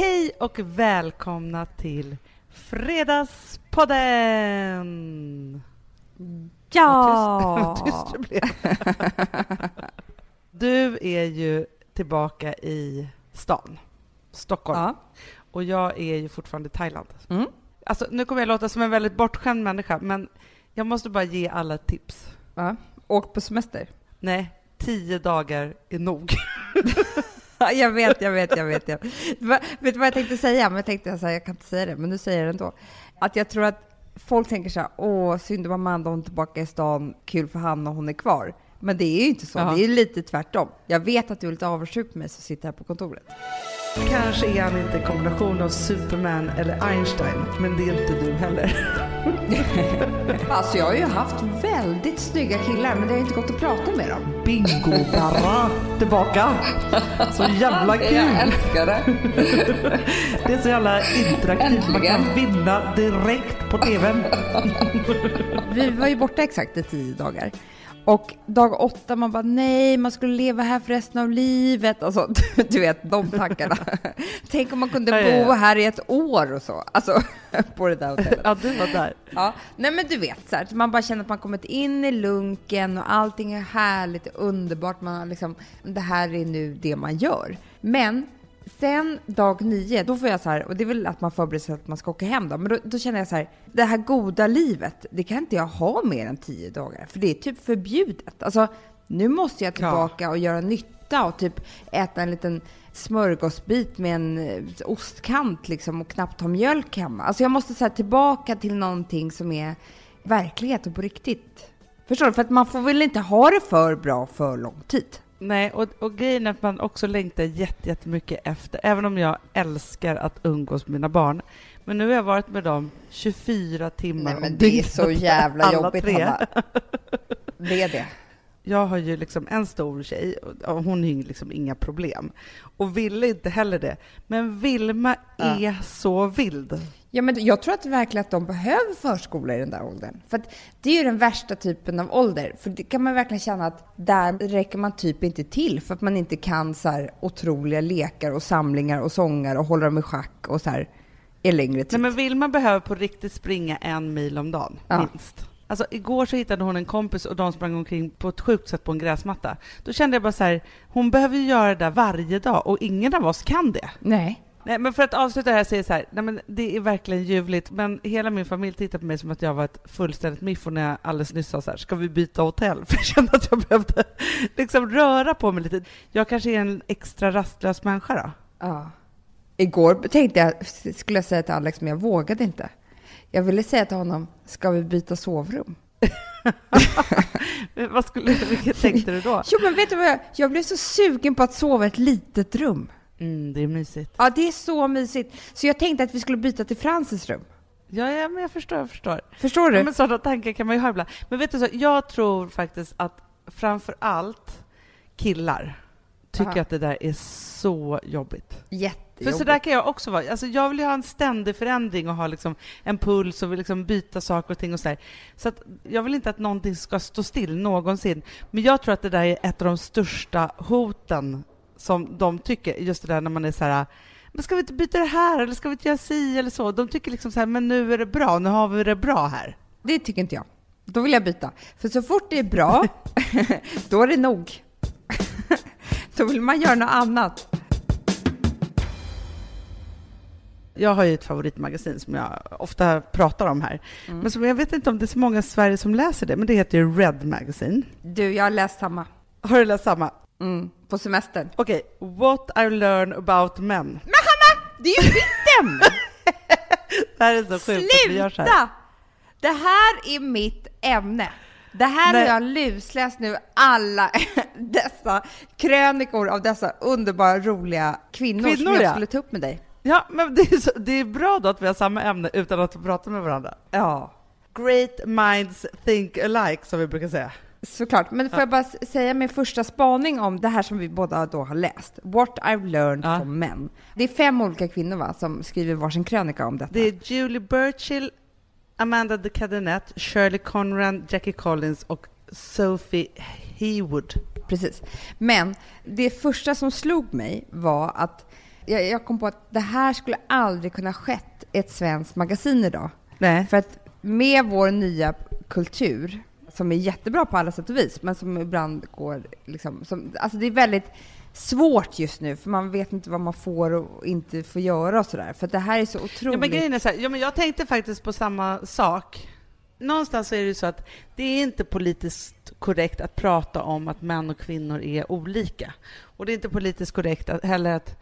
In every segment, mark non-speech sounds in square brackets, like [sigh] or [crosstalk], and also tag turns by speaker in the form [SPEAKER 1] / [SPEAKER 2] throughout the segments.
[SPEAKER 1] Hej och välkomna till Fredagspodden!
[SPEAKER 2] Ja!
[SPEAKER 1] Vad tyst [laughs] du blev. [laughs] Du är ju tillbaka i stan, Stockholm.
[SPEAKER 2] ja.
[SPEAKER 1] Och jag är ju fortfarande i Thailand.
[SPEAKER 2] Mm.
[SPEAKER 1] Alltså, nu kommer jag låta som en väldigt bortskämd människa, men jag måste bara ge alla ett tips.
[SPEAKER 2] ja. Åk på semester.
[SPEAKER 1] Nej, tio dagar är nog. [laughs]
[SPEAKER 2] Jag vet, jag vet, jag vet. Jag. Vet du vad jag tänkte säga? Men jag tänkte att jag kan inte säga det, men nu säger jag det ändå. Att jag tror att folk tänker så här, åh, synd om Amanda, hon är tillbaka i stan, kul för Hanna, hon är kvar. Men det är ju inte så,
[SPEAKER 1] Ja.
[SPEAKER 2] det är lite tvärtom. Jag vet att du är lite avundsjuk på mig som sitter här på kontoret.
[SPEAKER 1] Kanske är han inte en kombination av Superman eller Einstein, men det är inte du heller. [laughs]
[SPEAKER 2] Alltså jag har ju haft väldigt snygga killar, men det har inte gått att prata med dem.
[SPEAKER 1] Bingo Barra tillbaka! Så jävla [laughs] kul!
[SPEAKER 2] älskar det. [laughs]
[SPEAKER 1] Det är så jävla interaktivt, man kan vinna direkt på TVn.
[SPEAKER 2] Vi var ju borta exakt i tio dagar. Och dag åtta, man bara nej, man skulle leva här för resten av livet. Alltså, [laughs] du vet, de tankarna. [laughs] Tänk om man kunde bo här i ett år och så. Alltså, [laughs] på det där hotellet.
[SPEAKER 1] Ja, du var där.
[SPEAKER 2] Ja, nej men du vet, så här, man bara känner att man kommit in i lunken och allting är härligt och underbart. Man liksom, det här är nu det man gör. Men sen dag nio, då får jag så här, och det är väl att man förbereder sig att man ska åka hem då, men då, då känner jag så här, det här goda livet, det kan inte jag ha mer än tio dagar, för det är typ förbjudet. Alltså, nu måste jag tillbaka och göra nytta och typ äta en liten smörgåsbit med en eh, ostkant liksom och knappt ha mjölk hemma. Alltså jag måste så här tillbaka till någonting som är verklighet och på riktigt. Förstår du? För att man får väl inte ha det för bra för lång tid.
[SPEAKER 1] Nej, och, och grejen är att man också längtar jätte- jättemycket efter, även om jag älskar att umgås med mina barn. Men nu har jag varit med dem 24 timmar
[SPEAKER 2] Nej
[SPEAKER 1] om
[SPEAKER 2] men det är så [laughs] jävla jobbigt. Hanna. [laughs] Det är det.
[SPEAKER 1] Jag har ju liksom en stor tjej och hon har ju liksom inga problem. Och ville inte heller det. Men Vilma
[SPEAKER 2] Ja.
[SPEAKER 1] är så vild.
[SPEAKER 2] Ja, men jag tror att verkligen att de behöver förskola i den där åldern. För det är ju den värsta typen av ålder. För det kan man verkligen känna att där räcker man typ inte till för att man inte kan så här otroliga lekar och samlingar och sånger och hålla dem i schack och så här i längre tid.
[SPEAKER 1] Nej, men Vilma behöver på riktigt springa en mil om dagen,
[SPEAKER 2] Ja.
[SPEAKER 1] minst. Alltså, igår så hittade hon en kompis och de sprang omkring på ett sjukt sätt på en gräsmatta. Då kände jag bara så här, hon behöver ju göra det där varje dag och ingen av oss kan det.
[SPEAKER 2] Nej.
[SPEAKER 1] Nej, men för att avsluta det här säger jag så här, nej men det är verkligen ljuvligt, men hela min familj tittar på mig som att jag var ett fullständigt miffo när jag alldeles nyss sa så här, ska vi byta hotell? [laughs] För jag kände att jag behövde liksom röra på mig lite. Jag kanske är en extra rastlös människa då?
[SPEAKER 2] Ja. Igår tänkte jag, skulle jag säga till Alex, men jag vågade inte. Jag ville säga till honom, ska vi byta sovrum? [laughs]
[SPEAKER 1] Vad skulle, vilket tänkte du då?
[SPEAKER 2] Jo, men vet du vad jag, jag blev så sugen på att sova i ett litet rum.
[SPEAKER 1] Mm, det är mysigt.
[SPEAKER 2] Ja, det är så mysigt. Så jag tänkte att vi skulle byta till Francis rum.
[SPEAKER 1] Ja, ja, men jag förstår, jag förstår.
[SPEAKER 2] Förstår du?
[SPEAKER 1] Ja, men sådana tankar kan man ju ha ibland. Men vet du så, jag tror faktiskt att framför allt killar tycker
[SPEAKER 2] Aha.
[SPEAKER 1] att det där är så jobbigt. För så där kan jag också vara. Alltså jag vill ju ha en ständig förändring och ha liksom en puls och vill liksom byta saker och ting och så där. Så att jag vill inte att någonting ska stå still någonsin. Men jag tror att det där är ett av de största hoten som de tycker, just det där när man är så här men ska vi inte byta det här eller ska vi inte göra si eller så? De tycker liksom så här, men nu är det bra, nu har vi det bra här.
[SPEAKER 2] Det tycker inte jag. Då vill jag byta. För så fort det är bra, [laughs] [laughs] då är det nog. [laughs] då vill man göra något annat.
[SPEAKER 1] Jag har ju ett favoritmagasin som jag ofta pratar om här.
[SPEAKER 2] Mm.
[SPEAKER 1] Men som jag vet inte om det är så många i Sverige som läser det, men det heter ju Red Magazine.
[SPEAKER 2] Du, jag har läst samma.
[SPEAKER 1] Har du läst samma?
[SPEAKER 2] Mm, på semestern.
[SPEAKER 1] Okej, What I learn about men.
[SPEAKER 2] Det är ju mitt ämne! [laughs]
[SPEAKER 1] Det här är så sjukt att vi gör så här.
[SPEAKER 2] Sluta! Det här är mitt ämne. Det här
[SPEAKER 1] Nej.
[SPEAKER 2] har jag lusläst nu, alla [laughs] dessa krönikor av dessa underbara, roliga kvinnor, som
[SPEAKER 1] Kvinnor,
[SPEAKER 2] jag
[SPEAKER 1] ja.
[SPEAKER 2] skulle ta upp med dig.
[SPEAKER 1] Ja, men det är, så, det är bra då att vi har samma ämne utan att prata med varandra.
[SPEAKER 2] Ja.
[SPEAKER 1] Great minds think alike, som vi brukar säga.
[SPEAKER 2] Såklart, men får jag bara säga min första spaning om det här som vi båda då har läst. What I've learned
[SPEAKER 1] Ja.
[SPEAKER 2] from men. Det är fem olika kvinnor va, som skriver varsin krönika om detta.
[SPEAKER 1] Det är Julie Burchill, Amanda de Cadenet, Shirley Conran, Jackie Collins och Sophie Heywood.
[SPEAKER 2] Precis. Men det första som slog mig var att Jag, jag kom på att det här skulle aldrig kunna skett i ett svenskt magasin idag.
[SPEAKER 1] Nej.
[SPEAKER 2] För att med vår nya kultur, som är jättebra på alla sätt och vis, men som ibland går liksom... Som, alltså det är väldigt svårt just nu, för man vet inte vad man får och inte får göra och sådär. För det här är så otroligt...
[SPEAKER 1] Ja, men grejen är så här, ja, men jag tänkte faktiskt på samma sak. Någonstans så är det ju så att det är inte politiskt korrekt att prata om att män och kvinnor är olika. Och det är inte politiskt korrekt att, heller att,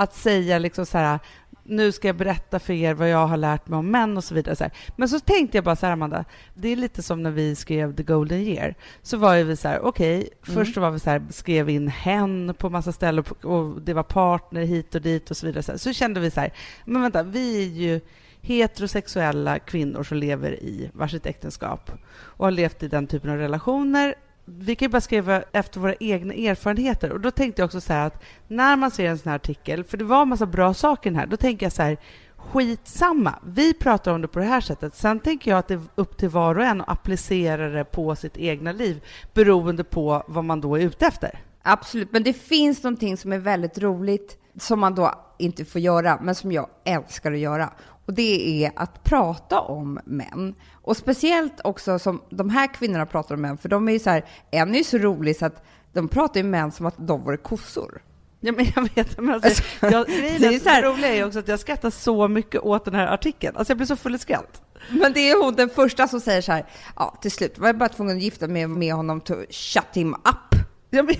[SPEAKER 1] att säga liksom så här, nu ska jag berätta för er vad jag har lärt mig om män och så vidare. Så. Men så tänkte jag bara så här, Amanda, det är lite som när vi skrev The Golden Year. Så var ju vi så här, okej, okay, mm. först var vi så här, skrev in hen på massa ställen och det var partner hit och dit och så vidare. Så, så kände vi så här, men vänta, vi är ju heterosexuella kvinnor som lever i varsitt äktenskap och har levt i den typen av relationer. Vi kan ju bara skriva efter våra egna erfarenheter. Och Då tänkte jag också så att när man ser en sån här artikel, för det var en massa bra saker här, då tänker jag så här, skitsamma. Vi pratar om det på det här sättet. Sen tänker jag att det är upp till var och en att applicera det på sitt egna liv beroende på vad man då är ute efter.
[SPEAKER 2] Absolut, men det finns någonting som är väldigt roligt som man då inte får göra, men som jag älskar att göra. Och det är att prata om män. Och speciellt också som de här kvinnorna pratar om män, för de är ju så här, en är ju så rolig så att de pratar ju män som att de vore kossor.
[SPEAKER 1] Ja, men jag vet. Men alltså, alltså, jag, det, är så här, det roliga är också att jag skrattar så mycket åt den här artikeln. Alltså jag blir så full i skratt.
[SPEAKER 2] Men det är hon den första som säger så här, ja till slut var jag bara tvungen att gifta mig med honom to shut him up.
[SPEAKER 1] Jag [laughs]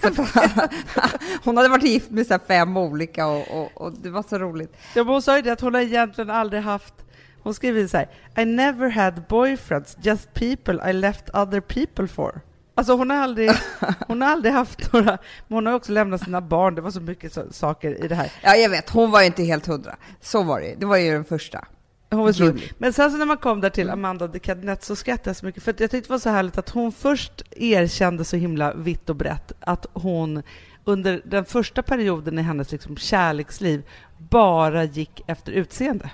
[SPEAKER 2] hon hade varit gift med så fem olika och, och, och, det var så roligt.
[SPEAKER 1] Ja, hon sa ju det att hon har egentligen aldrig haft hon skriver så här, I never had boyfriends, just people I left other people for. Alltså hon har aldrig, [laughs] hon har aldrig haft några, men hon har också lämnat sina barn, det var så mycket så, saker i det här.
[SPEAKER 2] Ja, jag vet, hon var ju inte helt hundra. Så var det det var ju den första.
[SPEAKER 1] Hon var så Men sen så när man kom där till Amanda de Cadenet så skrattade jag så mycket, för jag tyckte det var så härligt att hon först erkände så himla vitt och brett att hon under den första perioden i hennes liksom kärleksliv bara gick efter utseende.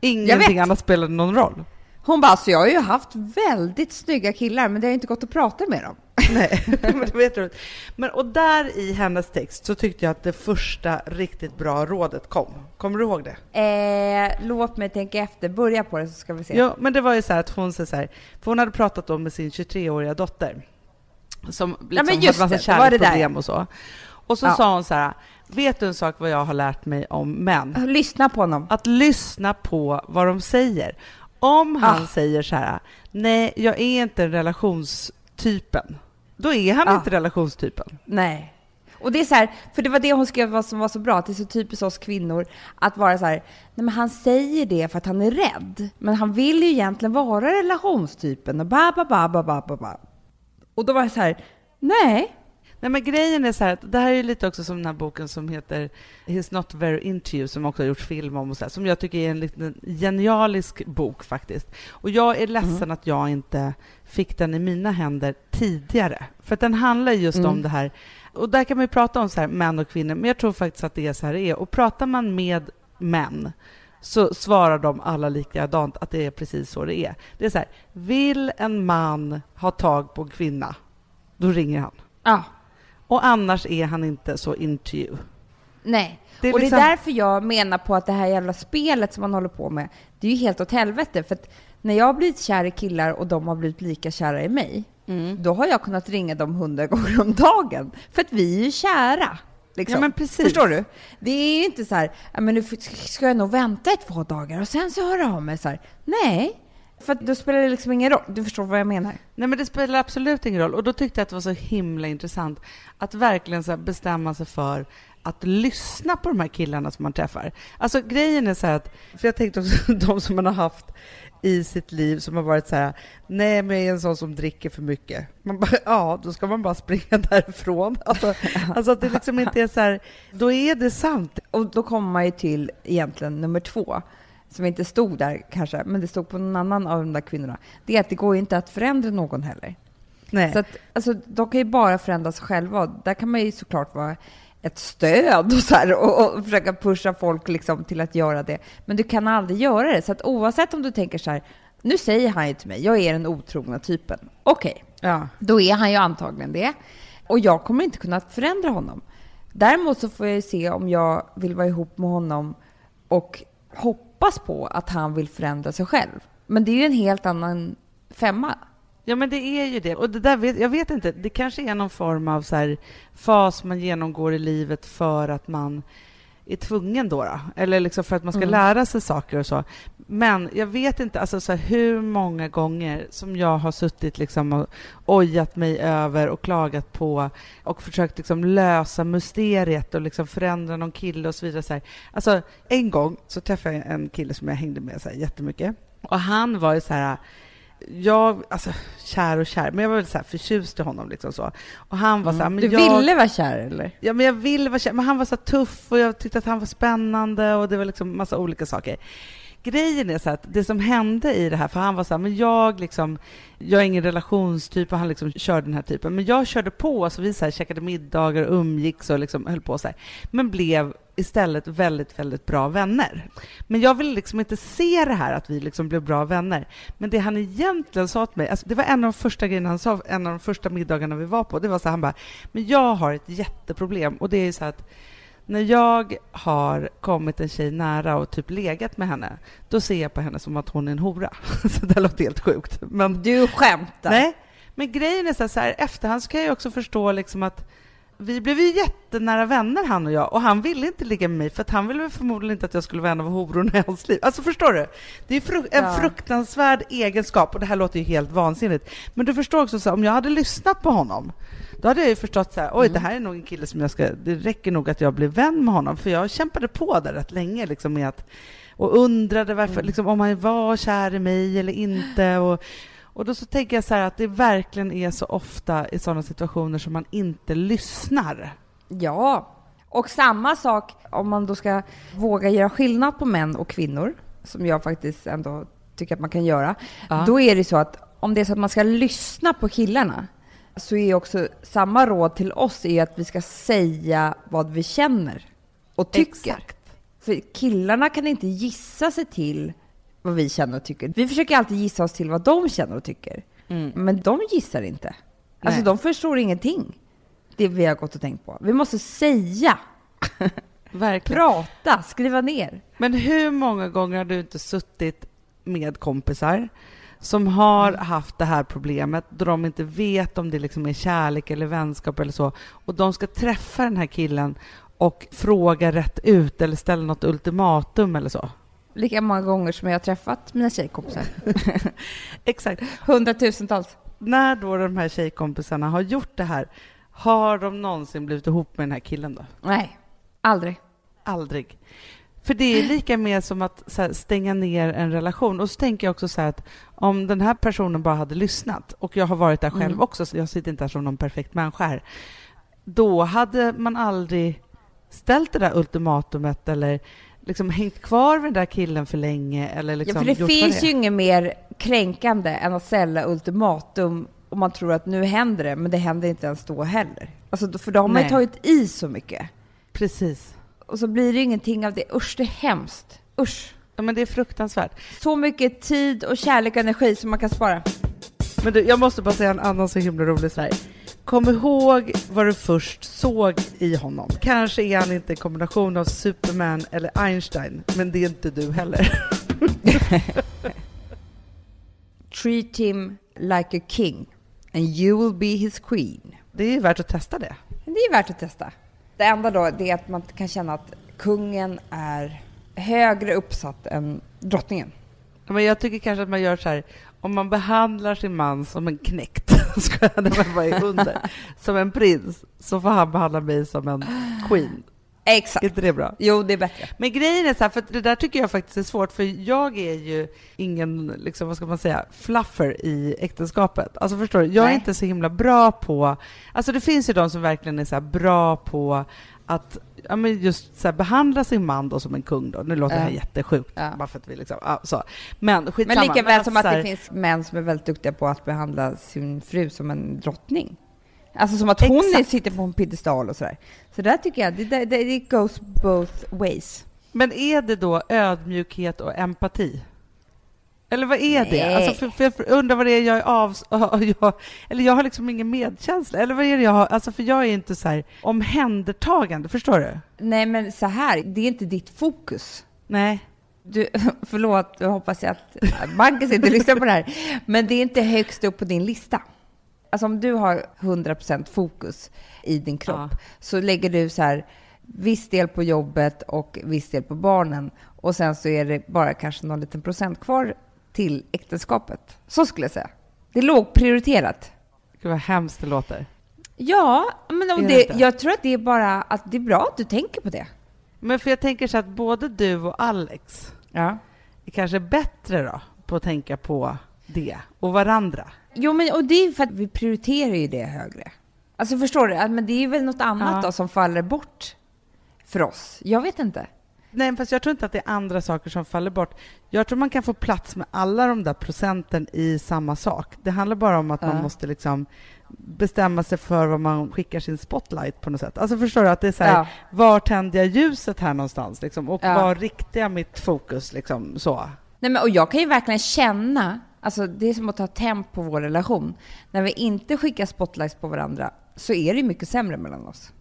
[SPEAKER 1] Ingenting annat spelade någon roll.
[SPEAKER 2] Hon bara, alltså jag har ju haft väldigt snygga killar, men det har inte gått att prata med dem.
[SPEAKER 1] Nej, [laughs] men det vet du. Men, och där i hennes text så tyckte jag att det första riktigt bra rådet kom. Kommer du ihåg det?
[SPEAKER 2] Eh, låt mig tänka efter. Börja på det så ska vi se.
[SPEAKER 1] Ja, men det var ju så här att hon säger så här, för hon hade pratat om med sin 23-åriga dotter som liksom ja, men just hade massa kärleksproblem och så. Och så ja. sa hon så här, vet du en sak vad jag har lärt mig om män?
[SPEAKER 2] Lyssna på honom.
[SPEAKER 1] Att lyssna på vad de säger. Om han ah. säger så här, nej, jag är inte relationstypen, då är han ah. inte relationstypen.
[SPEAKER 2] Nej. Och det är så här, för det var det hon skrev som var så bra, att det är så typiskt oss kvinnor att vara så här, nej men han säger det för att han är rädd, men han vill ju egentligen vara relationstypen och ba ba ba ba ba ba. Och då var jag så här, nej,
[SPEAKER 1] Nej, men grejen är så här att det här är lite också som den här boken som heter He's not very into you, som också har gjorts film om, och så här, som jag tycker är en liten genialisk bok faktiskt. Och jag är ledsen mm. att jag inte fick den i mina händer tidigare, för den handlar just mm. om det här. Och där kan man ju prata om så här, män och kvinnor, men jag tror faktiskt att det är så här det är. Och pratar man med män så svarar de alla likadant att det är precis så det är. Det är så här, vill en man ha tag på en kvinna, då ringer han.
[SPEAKER 2] Ja.
[SPEAKER 1] Och annars är han inte så into you.
[SPEAKER 2] Nej, det och liksom... det är därför jag menar på att det här jävla spelet som man håller på med, det är ju helt åt helvete. För att när jag har blivit kär i killar och de har blivit lika kära i mig, mm. då har jag kunnat ringa dem hundra [laughs] gånger om dagen. För att vi är ju kära. Liksom.
[SPEAKER 1] Ja, men precis.
[SPEAKER 2] Förstår du? Det är ju inte så här, men nu ska jag nog vänta i två dagar och sen så höra av mig så här. Nej, för då spelar det liksom ingen roll. Du förstår vad jag menar?
[SPEAKER 1] Nej, men det spelar absolut ingen roll. Och då tyckte jag att det var så himla intressant att verkligen så bestämma sig för att lyssna på de här killarna som man träffar. Alltså grejen är så här att, för jag tänkte också [laughs] de som man har haft i sitt liv som har varit så här, nej men jag är en sån som dricker för mycket. Man bara, [laughs] ja, då ska man bara springa [laughs] därifrån. Alltså, alltså att det liksom inte är så här, då är det sant.
[SPEAKER 2] Och då kommer man ju till egentligen nummer två som inte stod där kanske, men det stod på någon annan av de där kvinnorna, det är att det går inte att förändra någon heller. Nej. Så att, alltså, de kan ju bara förändra sig själva. Där kan man ju såklart vara ett stöd och, så här, och, och, försöka pusha folk liksom till att göra det. Men du kan aldrig göra det. Så att oavsett om du tänker så här, nu säger han ju till mig, jag är den otrogna typen. Okej, okay. ja. då är han ju antagligen det. Och jag kommer inte kunna förändra honom. Däremot så får jag ju se om jag vill vara ihop med honom och hoppas på att han vill förändra sig själv. Men det är ju en helt annan femma.
[SPEAKER 1] Ja, men det är ju det. Och det där vet, jag vet inte, det kanske är någon form av så här fas man genomgår i livet för att man är tvungen då, då. eller liksom för att man ska mm. lära sig saker och så. Men jag vet inte alltså, så här, hur många gånger som jag har suttit liksom och ojat mig över och klagat på och försökt liksom lösa mysteriet och liksom förändra någon kille och så vidare. Så här. Alltså, en gång så träffade jag en kille som jag hängde med så här, jättemycket och han var ju så här jag, alltså kär och kär, men jag var väl så här förtjust i honom liksom så. Och han var mm. så här, men
[SPEAKER 2] Du
[SPEAKER 1] jag,
[SPEAKER 2] ville vara kär eller?
[SPEAKER 1] Ja, men jag ville vara kär, men han var så tuff och jag tyckte att han var spännande och det var liksom massa olika saker. Grejen är så att det som hände i det här, för han var så här, men jag liksom, jag är ingen relationstyp och han liksom körde den här typen, men jag körde på, så vi så här, käkade middagar och umgicks och liksom höll på så här, men blev istället väldigt, väldigt bra vänner. Men jag ville liksom inte se det här att vi liksom blev bra vänner. Men det han egentligen sa till mig, alltså det var en av de första grejerna han sa, en av de första middagarna vi var på, det var så här, han bara, men jag har ett jätteproblem och det är så att när jag har kommit en tjej nära och typ legat med henne, då ser jag på henne som att hon är en hora. [laughs] så det låter helt sjukt.
[SPEAKER 2] Men, du skämtar?
[SPEAKER 1] Nej, men grejen är så här, så här efterhand så kan jag också förstå liksom att vi blev ju jättenära vänner han och jag och han ville inte ligga med mig för att han ville förmodligen inte att jag skulle vara en av hororna i hans liv. Alltså förstår du? Det är fru en ja. fruktansvärd egenskap och det här låter ju helt vansinnigt. Men du förstår också så här, om jag hade lyssnat på honom då hade jag ju förstått så här, oj, mm. det här är nog en kille som jag ska, det räcker nog att jag blir vän med honom, för jag kämpade på där rätt länge liksom med att, och undrade varför, mm. liksom, om han var kär i mig eller inte. Och, och då så tänker jag så här att det verkligen är så ofta i sådana situationer som man inte lyssnar.
[SPEAKER 2] Ja, och samma sak om man då ska våga göra skillnad på män och kvinnor, som jag faktiskt ändå tycker att man kan göra. Ja. Då är det så att om det är så att man ska lyssna på killarna, så är också samma råd till oss är att vi ska säga vad vi känner och tycker. Exakt. För killarna kan inte gissa sig till vad vi känner och tycker. Vi försöker alltid gissa oss till vad de känner och tycker. Mm. Men de gissar inte. Alltså, Nej. Alltså de förstår ingenting. Det vi har gått och tänkt på. Vi måste säga. [laughs]
[SPEAKER 1] Verkligen.
[SPEAKER 2] Prata, skriva ner.
[SPEAKER 1] Men hur många gånger har du inte suttit med kompisar som har mm. haft det här problemet då de inte vet om det liksom är kärlek eller vänskap eller så och de ska träffa den här killen och fråga rätt ut eller ställa något ultimatum eller så.
[SPEAKER 2] Lika många gånger som jag har träffat mina tjejkompisar. [laughs]
[SPEAKER 1] Exakt.
[SPEAKER 2] Hundratusentals.
[SPEAKER 1] När då de här tjejkompisarna har gjort det här, har de någonsin blivit ihop med den här killen då?
[SPEAKER 2] Nej, aldrig.
[SPEAKER 1] Aldrig. För det är lika med som att här, stänga ner en relation. Och så tänker jag också så här att om den här personen bara hade lyssnat, och jag har varit där själv mm. också, så jag sitter inte här som någon perfekt människa här, då hade man aldrig ställt det där ultimatumet eller liksom hängt kvar med den där killen för länge. Eller liksom
[SPEAKER 2] ja, för det finns det. ju inget mer kränkande än att ställa ultimatum och man tror att nu händer det, men det händer inte ens då heller. Alltså, för då har man ju tagit i så mycket.
[SPEAKER 1] Precis.
[SPEAKER 2] Och så blir det ingenting av det. Usch, det är hemskt. Usch.
[SPEAKER 1] Ja, men det är fruktansvärt.
[SPEAKER 2] Så mycket tid och kärlek och energi som man kan spara.
[SPEAKER 1] Men du, jag måste bara säga en annan så himla rolig så Kom ihåg vad du först såg i honom. Kanske är han inte en kombination av Superman eller Einstein, men det är inte du heller. [laughs]
[SPEAKER 2] Treat him like a king and you will be his queen.
[SPEAKER 1] Det är värt att testa det.
[SPEAKER 2] Det är värt att testa. Det enda då det är att man kan känna att kungen är högre uppsatt än drottningen.
[SPEAKER 1] Men jag tycker kanske att man gör så här, om man behandlar sin man som en knäckt, ska [laughs] jag vara under, som en prins, så får han behandla mig som en queen.
[SPEAKER 2] Exakt.
[SPEAKER 1] Är inte det bra?
[SPEAKER 2] Jo, det är bättre.
[SPEAKER 1] Men grejen är så här, för det där tycker jag faktiskt är svårt, för jag är ju ingen, liksom, vad ska man säga, fluffer i äktenskapet. Alltså förstår du, jag Nej. är inte så himla bra på, alltså det finns ju de som verkligen är så bra på att ja, men just så här, behandla sin man då som en kung. Då. Nu låter ja. det här jättesjukt. Ja. Bara för att vi liksom, ja, så. Men skitsamma.
[SPEAKER 2] Men lika väl som att det finns män som är väldigt duktiga på att behandla sin fru som en drottning. Alltså som att hon Exakt. sitter på en piedestal och sådär. Så där tycker jag, det, det, det goes both ways.
[SPEAKER 1] Men är det då ödmjukhet och empati? Eller vad är det?
[SPEAKER 2] Nej.
[SPEAKER 1] Alltså för, för jag undrar vad det är jag är av... [laughs] Jag, eller jag har liksom ingen medkänsla. Eller vad är det jag har? Alltså för jag är inte så här omhändertagande, förstår du?
[SPEAKER 2] Nej, men så här, det är inte ditt fokus.
[SPEAKER 1] Nej.
[SPEAKER 2] Du, [laughs] förlåt, jag hoppas jag att Marcus inte lyssnar på det här. Men det är inte högst upp på din lista. Alltså om du har 100% fokus i din kropp
[SPEAKER 1] Ja.
[SPEAKER 2] så lägger du så här viss del på jobbet och viss del på barnen och sen så är det bara kanske någon liten procent kvar till äktenskapet. Så skulle jag säga. Det är lågprioriterat.
[SPEAKER 1] Gud vad hemskt det låter.
[SPEAKER 2] Ja, men om
[SPEAKER 1] det
[SPEAKER 2] jag tror att det är bara att det är bra att du tänker på det.
[SPEAKER 1] Men för jag tänker så att både du och Alex
[SPEAKER 2] Ja.
[SPEAKER 1] är kanske bättre då på att tänka på det och varandra.
[SPEAKER 2] Jo, men och det är för att vi prioriterar ju det högre. Alltså förstår du? Men det är väl något annat
[SPEAKER 1] Ja.
[SPEAKER 2] då som faller bort för oss. Jag vet inte.
[SPEAKER 1] Nej, fast jag tror inte att det är andra saker som faller bort. Jag tror man kan få plats med alla de där procenten i samma sak. Det handlar bara om att man
[SPEAKER 2] Ja.
[SPEAKER 1] måste liksom bestämma sig för vad man skickar sin spotlight på något sätt. Alltså förstår du att det är så här,
[SPEAKER 2] Ja.
[SPEAKER 1] var tänder jag ljuset här någonstans liksom? Och
[SPEAKER 2] Ja.
[SPEAKER 1] var riktar jag mitt fokus liksom så?
[SPEAKER 2] Nej, men, och jag kan ju verkligen känna, alltså det är som att ta temp på vår relation. När vi inte skickar spotlights på varandra så är det mycket sämre mellan oss.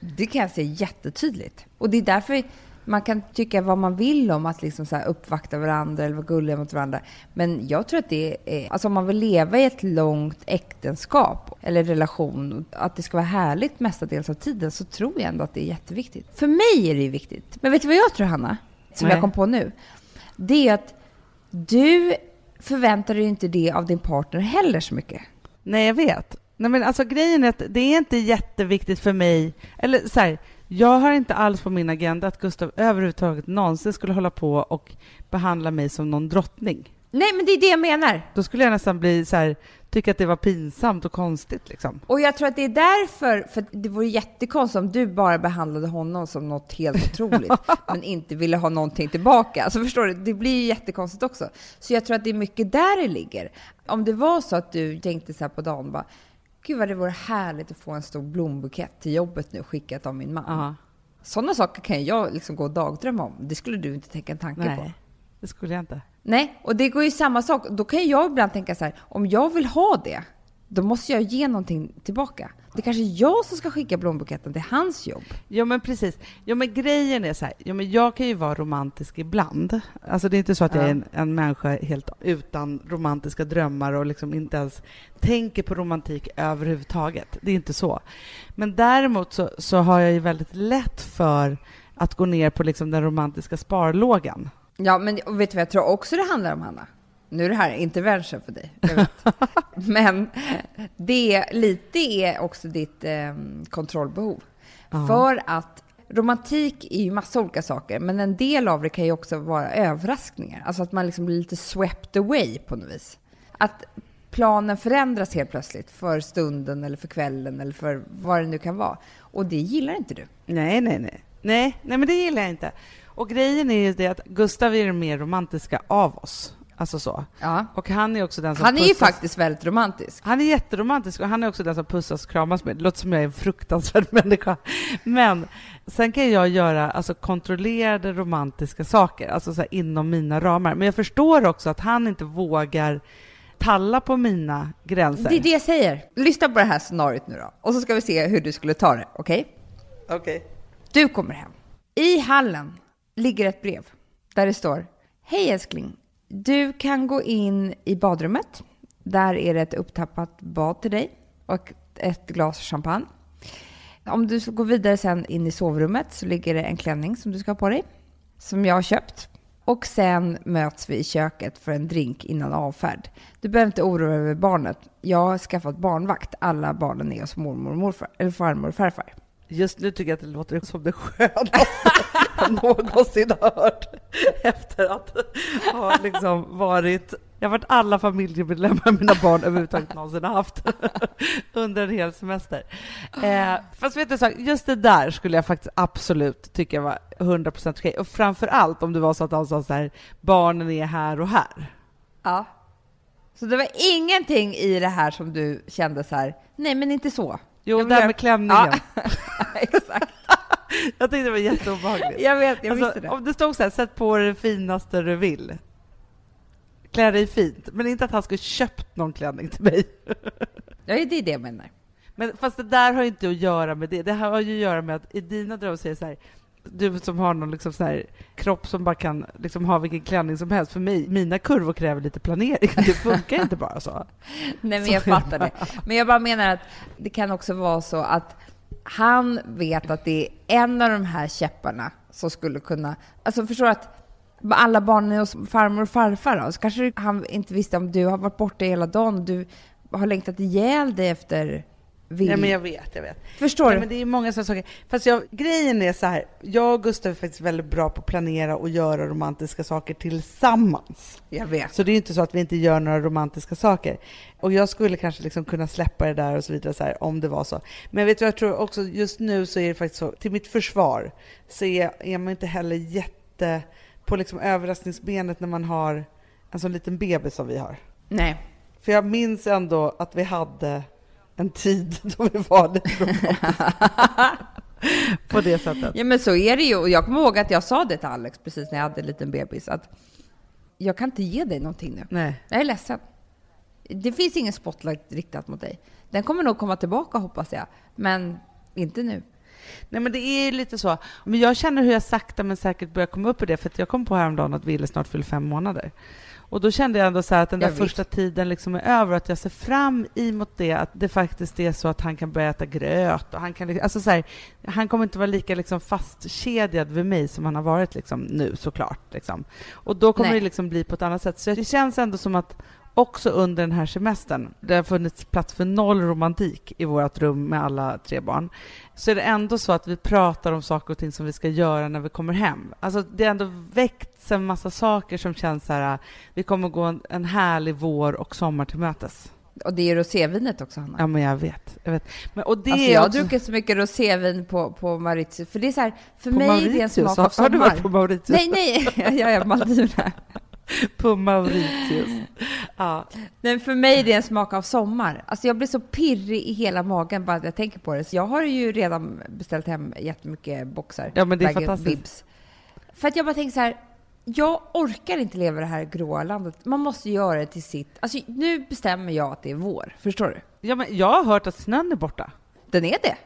[SPEAKER 2] Det kan jag se jättetydligt. Och det är därför man kan tycka vad man vill om att liksom så uppvakta varandra eller vara gulliga mot varandra. Men jag tror att det är, alltså om man vill leva i ett långt äktenskap eller relation, att det ska vara härligt mestadels av tiden, så tror jag ändå att det är jätteviktigt. För mig är det ju viktigt. Men vet du vad jag tror, Hanna? Som
[SPEAKER 1] Nej.
[SPEAKER 2] jag kom på nu. Det är att du förväntar dig inte det av din partner heller så mycket.
[SPEAKER 1] Nej, jag vet. Nej, men alltså grejen är att det är inte jätteviktigt för mig, eller så här, jag har inte alls på min agenda att Gustav överhuvudtaget någonsin skulle hålla på och behandla mig som någon drottning.
[SPEAKER 2] Nej, men det är det jag menar.
[SPEAKER 1] Då skulle jag nästan bli så här, tycka att det var pinsamt och konstigt liksom.
[SPEAKER 2] Och jag tror att det är därför, för det vore jättekonstigt om du bara behandlade honom som något helt otroligt, [laughs] men inte ville ha någonting tillbaka. Alltså förstår du, det blir ju jättekonstigt också. Så jag tror att det är mycket där det ligger. Om det var så att du tänkte så här på dagen, bara, gud vad det vore härligt att få en stor blombukett till jobbet nu, skickat av min man.
[SPEAKER 1] Ja.
[SPEAKER 2] Sådana saker kan jag liksom gå och dagdrömma om. Det skulle du inte tänka en tanke på.
[SPEAKER 1] Nej, det skulle jag inte.
[SPEAKER 2] Nej, och det går ju samma sak. Då kan jag ibland tänka så här, om jag vill ha det, då måste jag ge någonting tillbaka. Det är kanske är jag som ska skicka blombuketten till hans jobb.
[SPEAKER 1] Ja, men precis. Ja, men grejen är så här, ja, men jag kan ju vara romantisk ibland. Alltså det är inte så att jag
[SPEAKER 2] Ja.
[SPEAKER 1] är en, en människa helt utan romantiska drömmar och liksom inte ens tänker på romantik överhuvudtaget. Det är inte så. Men däremot så, så har jag ju väldigt lätt för att gå ner på liksom den romantiska sparlågan.
[SPEAKER 2] Ja, men vet du vad jag tror också det handlar om, Hanna? Nu är det här intervention för dig, jag vet. [laughs] Men det lite är också ditt eh, kontrollbehov.
[SPEAKER 1] Ja.
[SPEAKER 2] För att romantik är ju massa olika saker, men en del av det kan ju också vara överraskningar. Alltså att man liksom blir lite swept away på något vis. Att planen förändras helt plötsligt för stunden eller för kvällen eller för vad det nu kan vara. Och det gillar inte du.
[SPEAKER 1] Nej, nej, nej. Nej, nej, men det gillar jag inte. Och grejen är ju det att Gustav är den mer romantiska av oss. Alltså så.
[SPEAKER 2] Ja.
[SPEAKER 1] Och han är också den som
[SPEAKER 2] Han är ju
[SPEAKER 1] pussas-
[SPEAKER 2] faktiskt väldigt romantisk.
[SPEAKER 1] Han är jätteromantisk och han är också den som pussas och kramas med. Det låter som jag är en fruktansvärd [laughs] människa. Men sen kan jag göra alltså, kontrollerade romantiska saker, alltså så här, inom mina ramar. Men jag förstår också att han inte vågar talla på mina gränser.
[SPEAKER 2] Det är det jag säger. Lyssna på det här scenariot nu då. Och så ska vi se hur du skulle ta det, okej?
[SPEAKER 1] Okej.
[SPEAKER 2] Du kommer hem. I hallen ligger ett brev där det står Hej älskling. Du kan gå in i badrummet. Där är det ett upptappat bad till dig och ett glas champagne. Om du ska gå vidare sen in i sovrummet så ligger det en klänning som du ska ha på dig. Som jag har köpt. Och sen möts vi i köket för en drink innan avfärd. Du behöver inte oroa dig över barnet. Jag har skaffat barnvakt. Alla barnen är hos mormor och morfar, eller farmor och farfar.
[SPEAKER 1] Just nu tycker jag att det låter som det skönaste jag någonsin har hört. Efter att ha liksom varit... Jag har varit alla familjemedlemmar mina barn överhuvudtaget någonsin har haft under en hel semester. Eh, fast vet du, så, just det där skulle jag faktiskt absolut tycka var 100% okej. Och framför allt om det var så att han sa så här, barnen är här och här.
[SPEAKER 2] Ja. Så det var ingenting i det här som du kände så här, nej men inte så.
[SPEAKER 1] Jo,
[SPEAKER 2] vill
[SPEAKER 1] där med klänningen.
[SPEAKER 2] Ja. [laughs] Exakt. [laughs]
[SPEAKER 1] Jag tyckte det var jätteobehagligt.
[SPEAKER 2] Jag vet, jag
[SPEAKER 1] Alltså,
[SPEAKER 2] visste det.
[SPEAKER 1] om det stod så här, sätt på det finaste du vill. klä dig fint, men inte att han skulle köpt någon klänning till mig.
[SPEAKER 2] Ja, det är det jag menar.
[SPEAKER 1] Men fast det där har ju inte att göra med det. Det har ju att göra med att i dina drömmar säger så här, du som har någon liksom så här, kropp som bara kan liksom ha vilken klänning som helst. För mig, mina kurvor kräver lite planering. Det funkar inte bara så. [laughs]
[SPEAKER 2] Nej, men jag fattar det. Men jag bara menar att det kan också vara så att han vet att det är en av de här käpparna som skulle kunna... Alltså förstår att alla barnen hos farmor och farfar då, så kanske han inte visste om du har varit borta hela dagen och du har längtat ihjäl dig efter vill...
[SPEAKER 1] Ja, men jag vet, jag vet.
[SPEAKER 2] Förstår
[SPEAKER 1] ja,
[SPEAKER 2] du?
[SPEAKER 1] Men det är många sådana saker. Fast jag, grejen är så här, jag och Gustav är faktiskt väldigt bra på att planera och göra romantiska saker tillsammans.
[SPEAKER 2] Jag vet.
[SPEAKER 1] Så det är inte så att vi inte gör några romantiska saker. Och jag skulle kanske liksom kunna släppa det där och så vidare så här, om det var så. Men vet du, jag tror också just nu så är det faktiskt så, till mitt försvar, så är, är man inte heller jätte på liksom överraskningsbenet när man har en sån liten bebis som vi har.
[SPEAKER 2] Nej.
[SPEAKER 1] För jag minns ändå att vi hade en tid [laughs] då vi var lite [laughs] på det sättet.
[SPEAKER 2] Ja, men så är det ju. Och jag kommer ihåg att jag sa det till Alex precis när jag hade en liten bebis, att jag kan inte ge dig någonting nu.
[SPEAKER 1] Nej.
[SPEAKER 2] Jag är ledsen. Det finns ingen spotlight riktat mot dig. Den kommer nog komma tillbaka hoppas jag, men inte nu.
[SPEAKER 1] Nej men det är lite så. Men jag känner hur jag sakta men säkert börjar komma upp i det, för jag kom på häromdagen att Ville snart fyller fem månader. Och då kände jag ändå så att den där första tiden liksom är över, att jag ser fram emot det, att det faktiskt är så att han kan börja äta gröt och han kan, alltså så här, han kommer inte vara lika liksom fastkedjad vid mig som han har varit liksom nu såklart. Liksom. Och då kommer Nej. det liksom bli på ett annat sätt. Så det känns ändå som att också under den här semestern, det har funnits plats för noll romantik i vårt rum med alla tre barn, så är det ändå så att vi pratar om saker och ting som vi ska göra när vi kommer hem. Alltså det har ändå väckts en massa saker som känns så här, vi kommer gå en, en härlig vår och sommar till mötes.
[SPEAKER 2] Och det är rosévinet också, Hanna.
[SPEAKER 1] Ja, men jag vet. Jag, vet. Men, och det
[SPEAKER 2] alltså, jag har druckit så mycket rosévin på, på Mauritius, för det är så här, för
[SPEAKER 1] på
[SPEAKER 2] mig
[SPEAKER 1] Mauritius?
[SPEAKER 2] det är en smak av sommar.
[SPEAKER 1] Har du varit på Mauritius?
[SPEAKER 2] Nej, nej, [laughs] jag är Maldiverna. [laughs]
[SPEAKER 1] på Mauritius. Ja.
[SPEAKER 2] Men för mig är det en smak av sommar. Alltså jag blir så pirrig i hela magen bara att jag tänker på det. Så jag har ju redan beställt hem jättemycket boxar.
[SPEAKER 1] Ja, men det är fantastiskt.
[SPEAKER 2] Bibs. För att jag bara tänker så här, jag orkar inte leva i det här gråa landet. Man måste göra det till sitt. Alltså nu bestämmer jag att det är vår. Förstår du?
[SPEAKER 1] Ja, men jag har hört att snön är borta.
[SPEAKER 2] Den är det.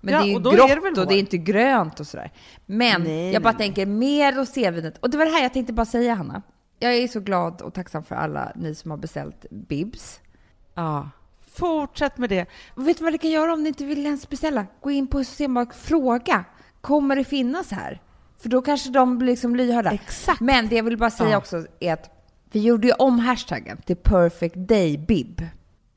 [SPEAKER 2] Men
[SPEAKER 1] ja,
[SPEAKER 2] det är ju grått är det och det är inte grönt och sådär. Men nej, jag bara nej. tänker mer rosévinet. Och det var det här jag tänkte bara säga, Hanna. Jag är så glad och tacksam för alla ni som har beställt bibs.
[SPEAKER 1] Ja. Fortsätt med det.
[SPEAKER 2] Och vet du vad ni kan göra om ni inte vill ens beställa? Gå in på Systembolaget, fråga. Kommer det finnas här? För då kanske de blir liksom lyhörda.
[SPEAKER 1] Exakt.
[SPEAKER 2] Men det jag vill bara säga ja. också är att vi gjorde ju om hashtaggen till Perfect Day Bib.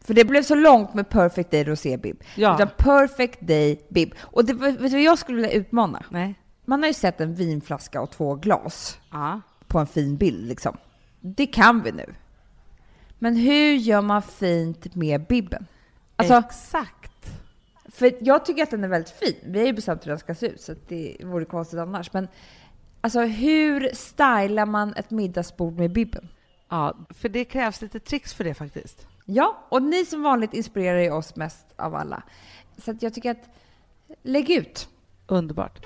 [SPEAKER 2] För det blev så långt med Perfect Day Rosé Bib. Ja. Utan Perfect Day Bib. Och det, vet du vad jag skulle vilja utmana?
[SPEAKER 1] Nej.
[SPEAKER 2] Man har ju sett en vinflaska och två glas.
[SPEAKER 1] Ja
[SPEAKER 2] på en fin bild. Liksom. Det kan vi nu. Men hur gör man fint med bibben?
[SPEAKER 1] Alltså, Exakt.
[SPEAKER 2] För jag tycker att den är väldigt fin. Vi har ju bestämt hur den ska se ut, så det vore konstigt annars. Men alltså, hur stylar man ett middagsbord med bibben?
[SPEAKER 1] Ja, för det krävs lite tricks för det faktiskt.
[SPEAKER 2] Ja, och ni som vanligt inspirerar ju oss mest av alla. Så jag tycker att lägg ut.
[SPEAKER 1] Underbart.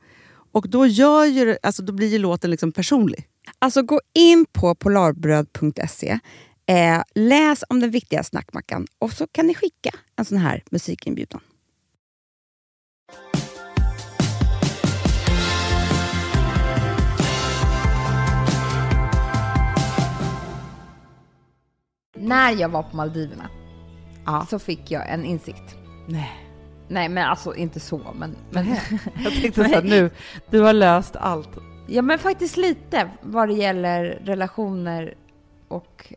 [SPEAKER 1] Och då, gör ju, alltså, då blir ju låten liksom personlig.
[SPEAKER 3] Alltså gå in på polarbröd.se, eh, läs om den viktiga snackmackan och så kan ni skicka en sån här musikinbjudan.
[SPEAKER 2] När jag var på Maldiverna
[SPEAKER 1] Ja.
[SPEAKER 2] så fick jag en insikt.
[SPEAKER 1] Nej.
[SPEAKER 2] Nej, men alltså inte så, men... men
[SPEAKER 1] Jag tänkte [laughs] så här, nu, du har löst allt.
[SPEAKER 2] ja, men faktiskt lite vad det gäller relationer och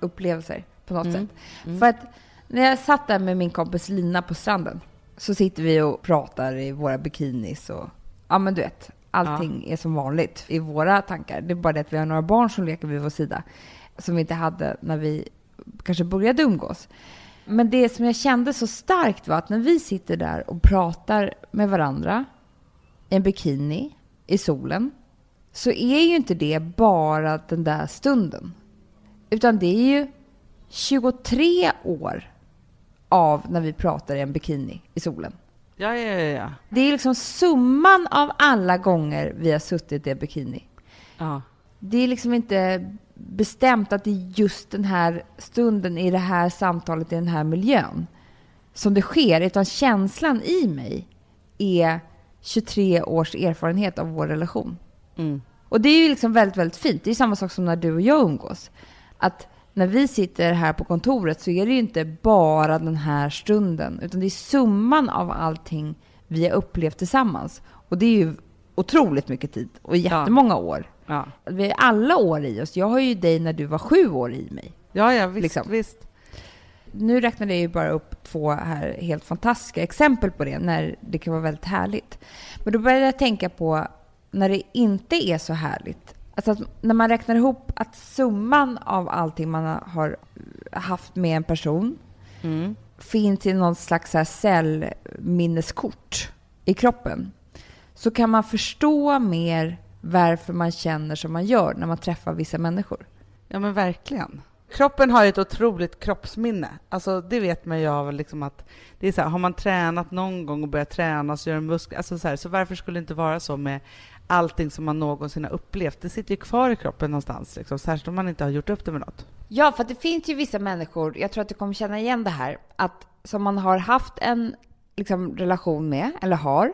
[SPEAKER 2] upplevelser på något
[SPEAKER 1] Mm.
[SPEAKER 2] sätt. För att när jag satt där med min kompis Lina på stranden så sitter vi och pratar i våra bikinis och ja, men du vet, allting är som vanligt i våra tankar. Det är bara det att vi har några barn som leker vid vår sida som vi inte hade när vi kanske började umgås. Men det som jag kände så starkt var att när vi sitter där och pratar med varandra i en bikini i solen så är ju inte det bara den där stunden. Utan det är ju 23 år av när vi pratar i en bikini i solen.
[SPEAKER 1] Ja, ja, ja. ja.
[SPEAKER 2] Det är liksom summan av alla gånger vi har suttit i en bikini.
[SPEAKER 1] ja.
[SPEAKER 2] Det är liksom inte bestämt att det är just den här stunden i det här samtalet i den här miljön som det sker, utan känslan i mig är 23 års erfarenhet av vår relation.
[SPEAKER 1] Mm.
[SPEAKER 2] Och det är ju liksom väldigt, väldigt fint. Det är samma sak som när du och jag umgås. Att när vi sitter här på kontoret så är det ju inte bara den här stunden, utan det är summan av allting vi har upplevt tillsammans. Och det är ju otroligt mycket tid och jättemånga år.
[SPEAKER 1] Ja,
[SPEAKER 2] Vi har alla år i oss. Jag har ju dig när du var sju år i mig.
[SPEAKER 1] ja, ja visst.
[SPEAKER 2] Liksom.
[SPEAKER 1] visst.
[SPEAKER 2] Nu räknade jag ju bara upp två här helt fantastiska exempel på det, när det kan vara väldigt härligt. Men då började jag tänka på när det inte är så härligt. Alltså att när man räknar ihop att summan av allting man har haft med en person
[SPEAKER 1] Mm.
[SPEAKER 2] finns i någon slags här cellminneskort i kroppen så kan man förstå mer varför man känner som man gör när man träffar vissa människor.
[SPEAKER 1] Ja, men verkligen. Kroppen har ju ett otroligt kroppsminne. Alltså, det vet man ju av liksom att det är så här, har man tränat någon gång och börjat träna så gör muskler, alltså så, här, så varför skulle det inte vara så med allting som man någonsin har upplevt? Det sitter ju kvar i kroppen någonstans, liksom, särskilt om man inte har gjort upp det med något.
[SPEAKER 2] Ja, för det finns ju vissa människor, jag tror att du kommer känna igen det här, att som man har haft en liksom, relation med, eller har,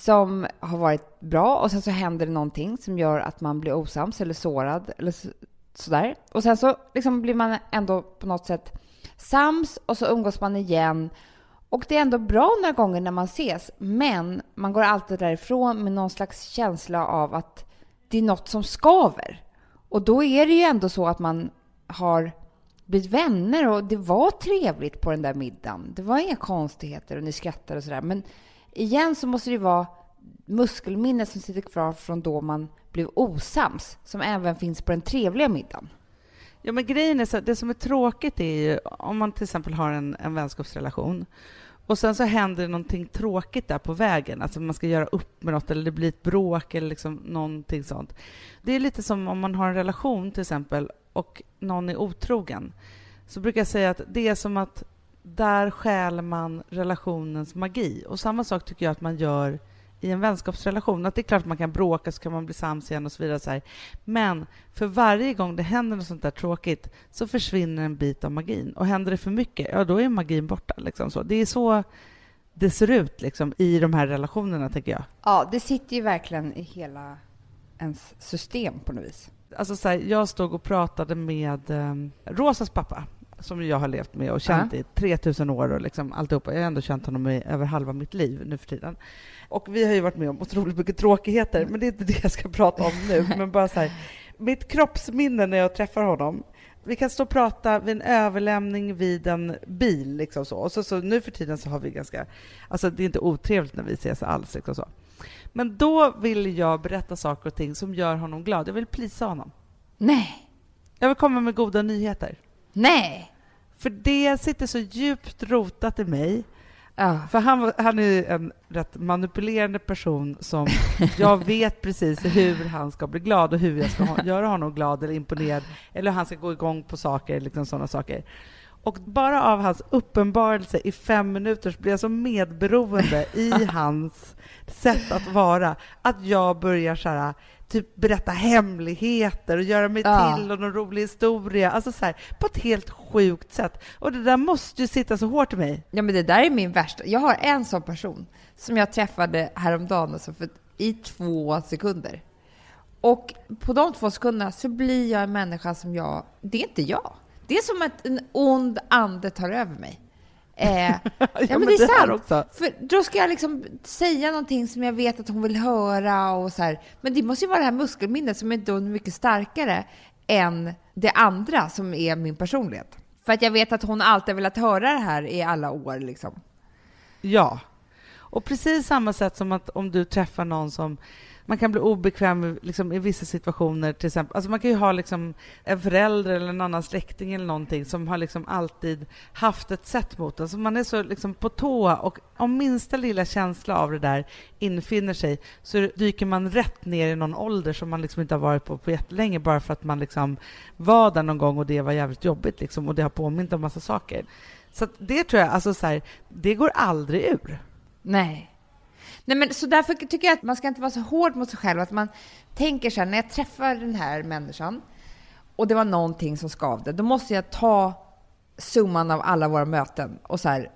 [SPEAKER 2] som har varit bra och sen så händer det någonting som gör att man blir osams eller sårad eller så, sådär. Och sen så liksom blir man ändå på något sätt sams och så umgås man igen. Och det är ändå bra några gånger när man ses, men man går alltid därifrån med någon slags känsla av att det är något som skaver. Och då är det ju ändå så att man har blivit vänner och det var trevligt på den där middagen. Det var inga konstigheter och ni skrattade och sådär. Men igen så måste det ju vara muskelminnet som sitter kvar från då man blev osams, som även finns på den trevliga middagen.
[SPEAKER 1] Ja, men grejen är så, det som är tråkigt är ju om man till exempel har en, en vänskapsrelation och sen så händer det någonting tråkigt där på vägen, alltså man ska göra upp med något eller det blir ett bråk eller liksom någonting sånt. Det är lite som om man har en relation till exempel och någon är otrogen. Så brukar jag säga att det är som att där stjäl man relationens magi. Och samma sak tycker jag att man gör i en vänskapsrelation. Att det är klart att man kan bråka så kan man bli sams igen och så vidare. Så här. Men för varje gång det händer något sånt där tråkigt så försvinner en bit av magin. Och händer det för mycket, ja då är magin borta. Liksom så. Det är så det ser ut liksom, i de här relationerna, tänker jag.
[SPEAKER 2] Ja, det sitter ju verkligen i hela ens system på något vis.
[SPEAKER 1] Alltså så här, jag stod och pratade med eh, Rosas pappa som jag har levt med och känt i 3000 år och liksom alltihopa. Jag har ändå känt honom i över halva mitt liv nu för tiden. Och vi har ju varit med om otroligt mycket tråkigheter, men det är inte det jag ska prata om nu. Men bara så här, mitt kroppsminne när jag träffar honom. Vi kan stå och prata vid en överlämning vid en bil. Liksom så. Och så, så, nu för tiden så har vi ganska... Alltså det är inte otrevligt när vi ses alls. Liksom så. Men då vill jag berätta saker och ting som gör honom glad. Jag vill plisa honom.
[SPEAKER 2] Nej,
[SPEAKER 1] Jag vill komma med goda nyheter.
[SPEAKER 2] Nej!
[SPEAKER 1] För det sitter så djupt rotat i mig.
[SPEAKER 2] Ja.
[SPEAKER 1] För han, han är en rätt manipulerande person som [laughs] jag vet precis hur han ska bli glad och hur jag ska ha, göra honom glad eller imponerad eller hur han ska gå igång på saker, liksom sådana saker. Och bara av hans uppenbarelse i fem minuter så blir jag så medberoende i [laughs] hans sätt att vara att jag börjar så här, typ berätta hemligheter och göra mig
[SPEAKER 2] Ja.
[SPEAKER 1] till och någon rolig historia. Alltså så här, på ett helt sjukt sätt. Och det där måste ju sitta så hårt i mig.
[SPEAKER 2] Ja, men det där är min värsta. Jag har en sån person som jag träffade häromdagen alltså för, i två sekunder. Och på de två sekunderna så blir jag en människa som jag... Det är inte jag. Det är som att en ond ande tar över mig. Eh, [laughs] ja, men det är sant.
[SPEAKER 1] också.
[SPEAKER 2] För då ska jag liksom säga någonting som jag vet att hon vill höra och så här. Men det måste ju vara det här muskelminnet som är då mycket starkare än det andra som är min personlighet. För att jag vet att hon alltid velat höra det här i alla år liksom.
[SPEAKER 1] Ja. Och precis samma sätt som att om du träffar någon som man kan bli obekväm liksom, i vissa situationer. Till exempel. Alltså man kan ju ha liksom, en förälder eller en annan släkting eller någonting som har liksom alltid haft ett sätt mot en. Så man är så liksom, på tå och om minsta lilla känsla av det där infinner sig så dyker man rätt ner i någon ålder som man liksom inte har varit på på jättelänge bara för att man liksom var där någon gång och det var jävligt jobbigt liksom, och det har påmint om massa saker. Så att det tror jag, alltså så här, det går aldrig ur.
[SPEAKER 2] Nej. Nej, men så därför tycker jag att man ska inte vara så hård mot sig själv. Att man tänker så här, när jag träffar den här människan och det var någonting som skavde, då måste jag ta summan av alla våra möten och så här,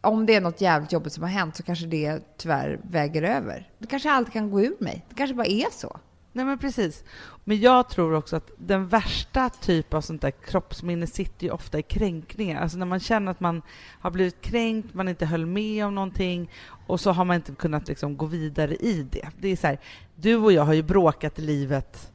[SPEAKER 2] om det är något jävligt jobbigt som har hänt så kanske det tyvärr väger över. Det kanske alltid kan gå ur mig. Det kanske bara är så.
[SPEAKER 1] Nej men precis. Men jag tror också att den värsta typ av sånt där kroppsminne sitter ju ofta i kränkningar. Alltså när man känner att man har blivit kränkt, man inte höll med om någonting och så har man inte kunnat liksom gå vidare i det. Det är så här, du och jag har ju bråkat i livet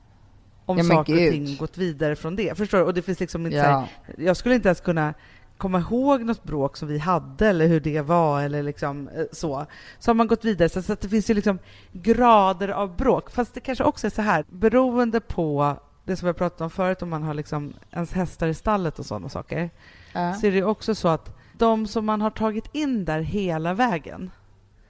[SPEAKER 1] om
[SPEAKER 2] Ja,
[SPEAKER 1] saker och ting gått vidare från det. Förstår du? Och det finns liksom inte så
[SPEAKER 2] Ja.
[SPEAKER 1] här, jag skulle inte ens kunna komma ihåg något bråk som vi hade eller hur det var eller liksom eh, så. Så har man gått vidare. Så, så att det finns ju liksom grader av bråk. Fast det kanske också är så här, beroende på det som vi pratat om förut, om man har liksom ens hästar i stallet och sådana saker,
[SPEAKER 2] Ja.
[SPEAKER 1] så är det också så att de som man har tagit in där hela vägen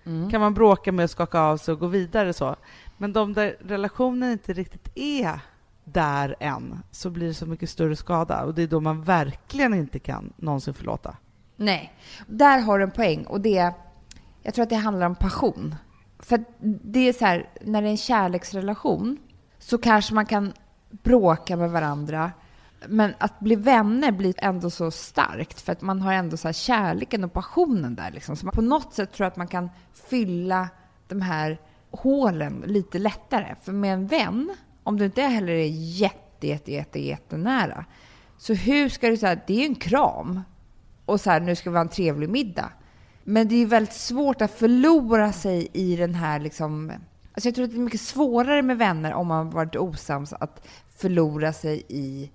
[SPEAKER 2] Mm.
[SPEAKER 1] kan man bråka med och skaka av sig och gå vidare så. Men de där relationen inte riktigt är där än, så blir det så mycket större skada. Och det är då man verkligen inte kan någonsin förlåta.
[SPEAKER 2] Nej, där har du en poäng och det, jag tror att det handlar om passion. För det är så här, när det är en kärleksrelation så kanske man kan bråka med varandra. Men att bli vänner blir ändå så starkt för att man har ändå så här kärleken och passionen där liksom. Så man på något sätt tror jag att man kan fylla de här hålen lite lättare. För med en vän, om du inte heller är jätte, jätte, jätte, jättenära, så hur ska du säga, det är ju en kram och så här, nu ska vi ha en trevlig middag. Men det är ju väldigt svårt att förlora sig i den här liksom... Alltså jag tror att det är mycket svårare med vänner om man varit osams att förlora sig i...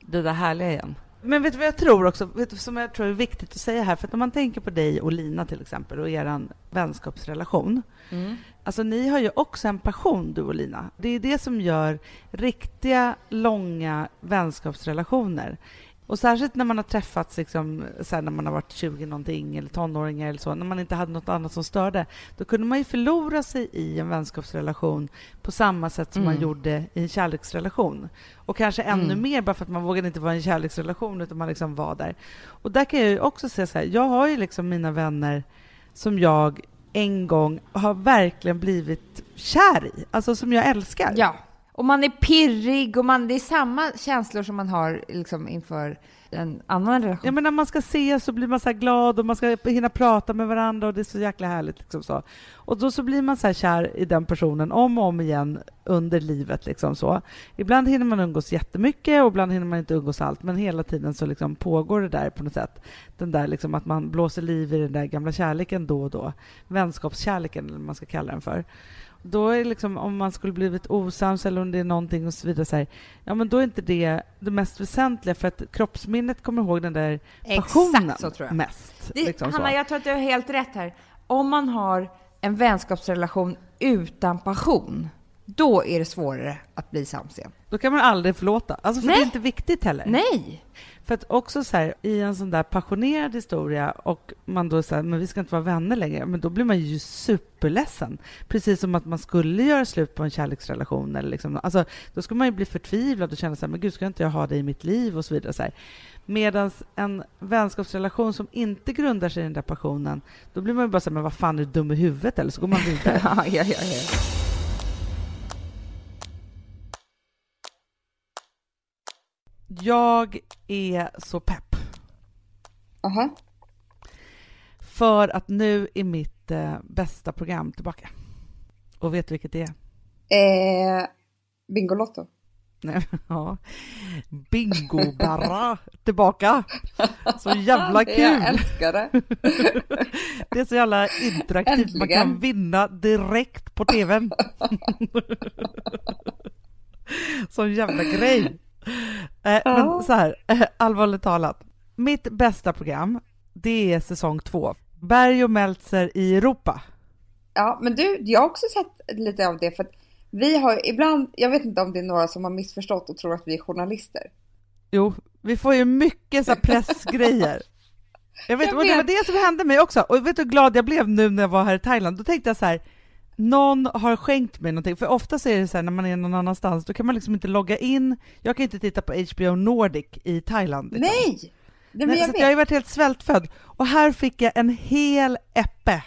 [SPEAKER 1] Det där härliga igen. Men vet du vad jag tror också, vet du, som jag tror är viktigt att säga här, för att om man tänker på dig och Lina till exempel och er vänskapsrelation. Alltså ni har ju också en passion du och Lina. Det är det som gör riktiga, långa vänskapsrelationer. Och särskilt när man har träffats, liksom, så när man har varit 20 någonting eller tonåringar eller så, när man inte hade något annat som störde, då kunde man ju förlora sig i en vänskapsrelation på samma sätt som man
[SPEAKER 2] Mm.
[SPEAKER 1] gjorde i en kärleksrelation. Och kanske ännu
[SPEAKER 2] Mm.
[SPEAKER 1] mer bara för att man vågade inte vara i en kärleksrelation utan man liksom var där. Och där kan jag ju också säga så här, jag har ju liksom mina vänner som jag en gång har verkligen blivit kär i, alltså som jag älskar.
[SPEAKER 2] Ja. Och man är pirrig och man, det är samma känslor som man har liksom inför en annan relation.
[SPEAKER 1] Ja, men när man ska ses så blir man så här glad och man ska hinna prata med varandra och det är så jäkla härligt. Liksom så. Och då så blir man så här kär i den personen om och om igen under livet. Liksom så. Ibland hinner man umgås jättemycket och ibland hinner man inte umgås allt men hela tiden så liksom pågår det där på något sätt. Den där liksom att man blåser liv i den där gamla kärleken då och då. Vänskapskärleken eller vad man ska kalla den för. Då är liksom, om man skulle blivit osams eller om det är någonting och så vidare, så här, ja men då är inte det det mest väsentliga för att kroppsminnet kommer ihåg den där passionen mest.
[SPEAKER 2] Det,
[SPEAKER 1] liksom
[SPEAKER 2] Hanna,
[SPEAKER 1] så.
[SPEAKER 2] jag tror att du har helt rätt här. Om man har en vänskapsrelation utan passion, då är det svårare att bli sams igen.
[SPEAKER 1] Då kan man aldrig förlåta. Alltså för
[SPEAKER 2] Nej.
[SPEAKER 1] det är inte viktigt heller.
[SPEAKER 2] Nej!
[SPEAKER 1] För att också så här, i en sån där passionerad historia och man då säger men vi ska inte vara vänner längre, men då blir man ju superledsen. Precis som att man skulle göra slut på en kärleksrelation. Eller liksom, alltså, då skulle man ju bli förtvivlad och känna så här, men gud, ska inte jag ha dig i mitt liv och så vidare. Så här. Medan en vänskapsrelation som inte grundar sig i den där passionen, då blir man ju bara så här, men vad fan är du dum i huvudet? Eller så går man vidare. [laughs]
[SPEAKER 2] Ja, ja, ja,
[SPEAKER 1] Jag är så pepp.
[SPEAKER 3] Aha.
[SPEAKER 1] För att nu är mitt eh, bästa program tillbaka. Och vet du vilket det är?
[SPEAKER 3] Eh, Bingolotto.
[SPEAKER 1] Nej, [laughs] ja. Bingo bara tillbaka. Så jävla [laughs] kul!
[SPEAKER 3] Jag älskar det. [laughs]
[SPEAKER 1] Det är så jävla interaktivt. Man kan
[SPEAKER 3] Äntligen.
[SPEAKER 1] vinna direkt på tvn. Sån jävla grej. [laughs] Eh, men
[SPEAKER 3] Ja.
[SPEAKER 1] så här, eh, allvarligt talat. Mitt bästa program, det är säsong två. Berg och Meltzer i Europa.
[SPEAKER 3] Ja, men du, jag har också sett lite av det för att vi har ibland, jag vet inte om det är några som har missförstått och tror att vi är journalister.
[SPEAKER 1] Jo, vi får ju mycket så här pressgrejer. [laughs] Jag vet,
[SPEAKER 3] Jag
[SPEAKER 1] och det var
[SPEAKER 3] vet.
[SPEAKER 1] det som hände mig också. Och vet du hur glad jag blev nu när jag var här i Thailand? Då tänkte jag så här, någon har skänkt mig någonting. För ofta så är det så här när man är någon annanstans, då kan man liksom inte logga in. Jag kan inte titta på HBO Nordic i Thailand. Liksom.
[SPEAKER 3] Nej! Men
[SPEAKER 1] Nej,
[SPEAKER 3] jag
[SPEAKER 1] jag har ju varit helt svältfödd. Och här fick jag en hel äppe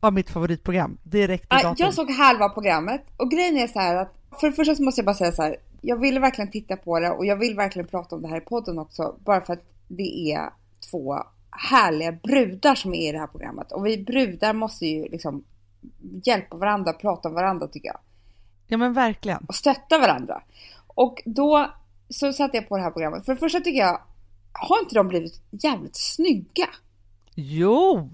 [SPEAKER 1] av mitt favoritprogram direkt i datorn.
[SPEAKER 3] jag såg halva programmet och grejen är så här att för det första så måste jag bara säga så här. Jag ville verkligen titta på det och jag vill verkligen prata om det här i podden också. Bara för att det är två härliga brudar som är i det här programmet. Och vi brudar måste ju liksom hjälpa varandra, prata om varandra tycker jag.
[SPEAKER 1] Ja men verkligen.
[SPEAKER 3] och stötta varandra. Och då så satte jag på det här programmet. För det första tycker jag, har inte de blivit jävligt snygga?
[SPEAKER 1] Jo!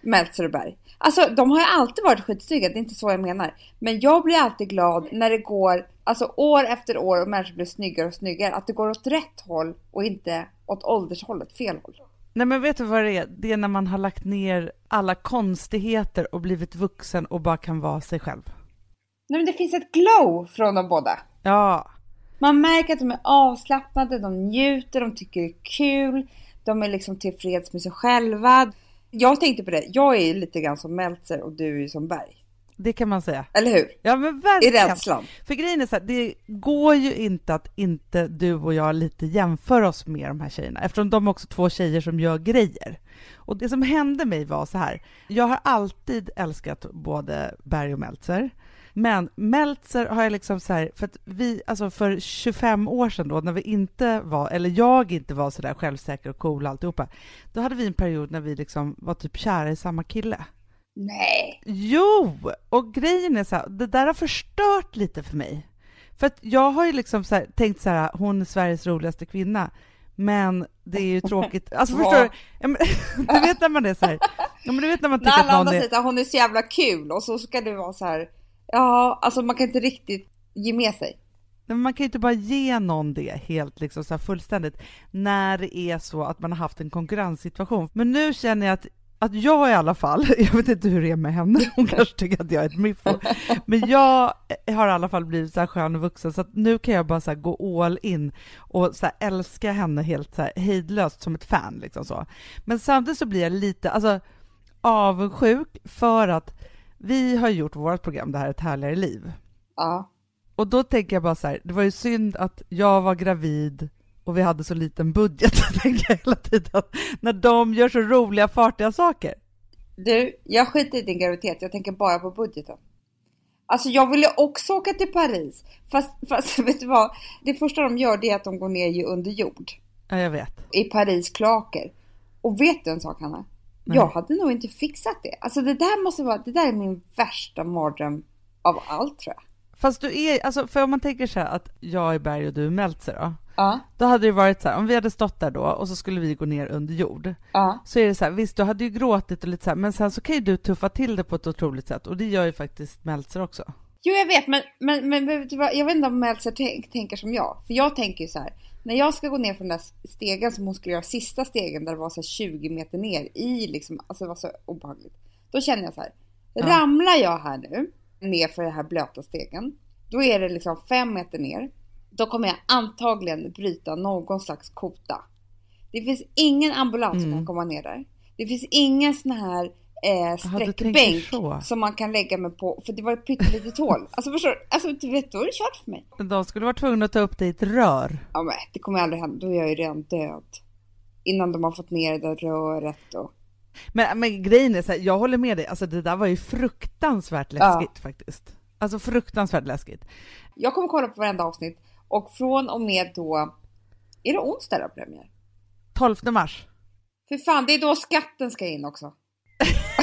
[SPEAKER 2] Meltzer och Berg. Alltså de har ju alltid varit skitsnygga, det är inte så jag menar. Men jag blir alltid glad när det går, alltså år efter år och människor blir snyggare och snyggare. Att det går åt rätt håll och inte åt åldershållet, fel håll.
[SPEAKER 1] Nej men vet du vad det är? Det är när man har lagt ner alla konstigheter och blivit vuxen och bara kan vara sig själv.
[SPEAKER 2] Nej men det finns ett glow från de båda.
[SPEAKER 1] Ja.
[SPEAKER 2] Man märker att de är avslappnade, de njuter, de tycker det är kul. De är liksom tillfreds med sig själva. Jag tänkte på det, jag är lite grann som Meltzer och du är som Berg.
[SPEAKER 1] Det kan man säga.
[SPEAKER 2] Eller hur?
[SPEAKER 1] Ja men
[SPEAKER 2] I
[SPEAKER 1] verkligen.
[SPEAKER 2] rädslan.
[SPEAKER 1] För grejen är så här, det går ju inte att inte du och jag lite jämför oss med de här tjejerna, eftersom de är också två tjejer som gör grejer. Och det som hände mig var så här, jag har alltid älskat både Berg och Meltzer, men Meltzer har jag liksom så här, för att vi, alltså för 25 år sedan då, när vi inte var, eller jag inte var så där självsäker och cool och alltihopa, då hade vi en period när vi liksom var typ kära i samma kille.
[SPEAKER 2] Nej.
[SPEAKER 1] Jo! Och grejen är så här, det där har förstört lite för mig. För att jag har ju liksom så här, tänkt så här, hon är Sveriges roligaste kvinna. Men det är ju [laughs] tråkigt. Alltså förstår du? Ja, men, [laughs] du vet när man är så här, ja, men du vet när man
[SPEAKER 2] När
[SPEAKER 1] tycker
[SPEAKER 2] alla
[SPEAKER 1] att
[SPEAKER 2] andra
[SPEAKER 1] någon är...
[SPEAKER 2] säger att hon är så jävla kul och så ska du vara så här. Ja, alltså man kan inte riktigt ge med sig.
[SPEAKER 1] Men man kan ju inte bara ge någon det helt liksom så fullständigt när det är så att man har haft en konkurrenssituation. Men nu känner jag att att jag i alla fall, [laughs] jag vet inte hur det är med henne, [laughs] hon kanske tycker att jag är ett miffo, men jag har i alla fall blivit så här skön och vuxen så att nu kan jag bara så här gå all in och så här älska henne helt så här hejdlöst som ett fan liksom så. Men samtidigt så blir jag lite alltså, avundsjuk för att vi har gjort vårt program Det här är ett härligare liv.
[SPEAKER 2] Ja.
[SPEAKER 1] Och då tänker jag bara så här, det var ju synd att jag var gravid och vi hade så liten budget, [laughs] tänker jag hela tiden, när de gör så roliga, fartiga saker.
[SPEAKER 2] Du, jag skiter i din graviditet. Jag tänker bara på budgeten. Alltså jag ville också åka till Paris. Fast, fast [laughs] vet du vad? Det första de gör det är att de går ner under jord.
[SPEAKER 1] Ja, jag vet.
[SPEAKER 2] I Paris kloaker. Och vet du en sak Hanna?
[SPEAKER 1] Nej.
[SPEAKER 2] Jag hade nog inte fixat det. Alltså det där måste vara, det där är min värsta mardröm av allt tror jag.
[SPEAKER 1] Fast du är, alltså för om man tänker så här att jag är Berg och du är Meltzer då,
[SPEAKER 2] Ja,
[SPEAKER 1] då hade det varit så här, om vi hade stått där då och så skulle vi gå ner under jord,
[SPEAKER 2] ja.
[SPEAKER 1] så är det så här, visst du hade ju gråtit och lite så här, men sen så kan ju du tuffa till det på ett otroligt sätt och det gör ju faktiskt Meltzer också.
[SPEAKER 2] Jo jag vet men, men, men jag vet inte om Meltzer tänk, tänker som jag. För jag tänker ju så här. När jag ska gå ner för den där stegen som hon skulle göra, sista stegen där det var så här 20 meter ner i liksom, alltså det var så obehagligt. Då känner jag så här.
[SPEAKER 1] Ja.
[SPEAKER 2] Ramlar jag här nu ner för den här blöta stegen. Då är det liksom fem meter ner. Då kommer jag antagligen bryta någon slags kota. Det finns ingen ambulans som
[SPEAKER 1] Mm.
[SPEAKER 2] kan komma ner där. Det finns ingen sån här eh, sträckbänk
[SPEAKER 1] så.
[SPEAKER 2] som man kan lägga mig på. För det var ett pyttelitet hål. [laughs] Alltså förstår du? Alltså du vet, då är det kört för mig.
[SPEAKER 1] De skulle vara tvungna att ta upp dig i ett rör.
[SPEAKER 2] Ja men det kommer aldrig hända. Då är jag ju redan död. Innan de har fått ner det där röret och...
[SPEAKER 1] Men, men grejen är så här, jag håller med dig, alltså det där var ju fruktansvärt läskigt faktiskt. Alltså fruktansvärt läskigt.
[SPEAKER 2] Jag kommer kolla på varenda avsnitt. Och från och med då... Är det onsdag då premiär?
[SPEAKER 1] 12 mars.
[SPEAKER 2] För fan, det är då skatten ska in också.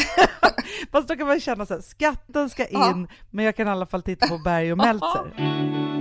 [SPEAKER 2] [laughs]
[SPEAKER 1] Fast då kan man känna så här, skatten ska in,
[SPEAKER 2] Ja.
[SPEAKER 1] men jag kan i alla fall titta på Berg och Meltzer. [laughs]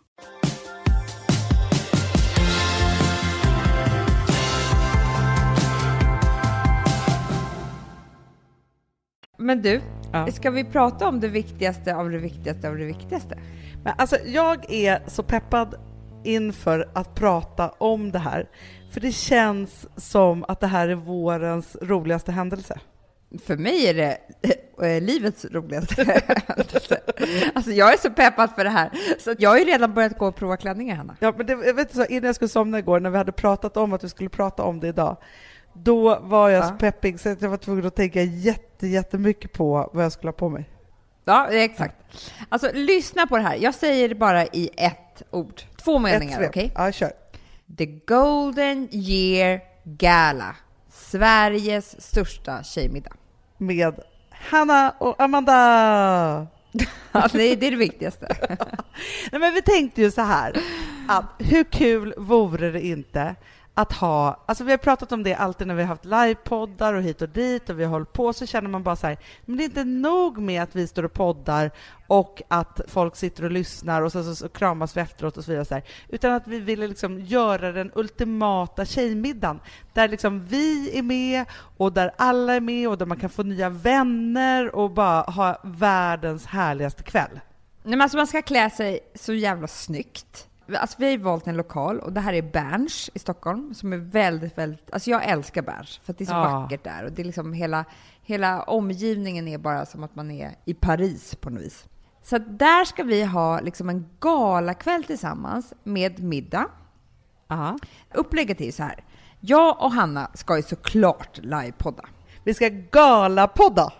[SPEAKER 4] Men du,
[SPEAKER 5] Ja.
[SPEAKER 4] ska vi prata om det viktigaste av det viktigaste av det viktigaste?
[SPEAKER 5] Men alltså, jag är så peppad inför att prata om det här. För det känns som att det här är vårens roligaste händelse.
[SPEAKER 4] För mig är det eh, livets roligaste. [laughs] Alltså jag är så peppad för det här, så jag har ju redan börjat gå och prova klänningar, Hanna.
[SPEAKER 5] Ja, men det, jag vet, så, innan jag skulle somna igår, när vi hade pratat om att vi skulle prata om det idag,
[SPEAKER 1] då var jag så
[SPEAKER 2] Ja.
[SPEAKER 1] peppig så jag var tvungen att tänka jätte, jättemycket på vad jag skulle ha på mig.
[SPEAKER 2] Ja, exakt. Alltså, lyssna på det här. Jag säger det bara i ett ord. Två meningar, okej?
[SPEAKER 1] Ja, kör.
[SPEAKER 2] The Golden Year Gala. Sveriges största tjejmiddag.
[SPEAKER 1] Med Hanna och Amanda. [laughs]
[SPEAKER 2] Ja, det, är, det viktigaste. [laughs]
[SPEAKER 1] Nej, men vi tänkte ju så här, att hur kul vore det inte att ha, alltså vi har pratat om det alltid när vi har haft livepoddar och hit och dit och vi har hållit på så känner man bara så här, men det är inte nog med att vi står och poddar och att folk sitter och lyssnar och så, så, så kramas vi efteråt och så vidare, så här, utan att vi ville liksom göra den ultimata tjejmiddagen där liksom vi är med och där alla är med och där man kan få nya vänner och bara ha världens härligaste kväll.
[SPEAKER 2] Nej, men alltså man ska klä sig så jävla snyggt. Alltså vi har valt en lokal och det här är Berns i Stockholm som är väldigt, väldigt, alltså jag älskar Berns för att det är så
[SPEAKER 1] Ja.
[SPEAKER 2] vackert där och det är liksom hela, hela omgivningen är bara som att man är i Paris på något vis. Så där ska vi ha liksom en galakväll tillsammans med middag.
[SPEAKER 1] Aha.
[SPEAKER 2] Upplägget är ju så här. Jag och Hanna ska ju såklart livepodda.
[SPEAKER 1] Vi ska galapodda,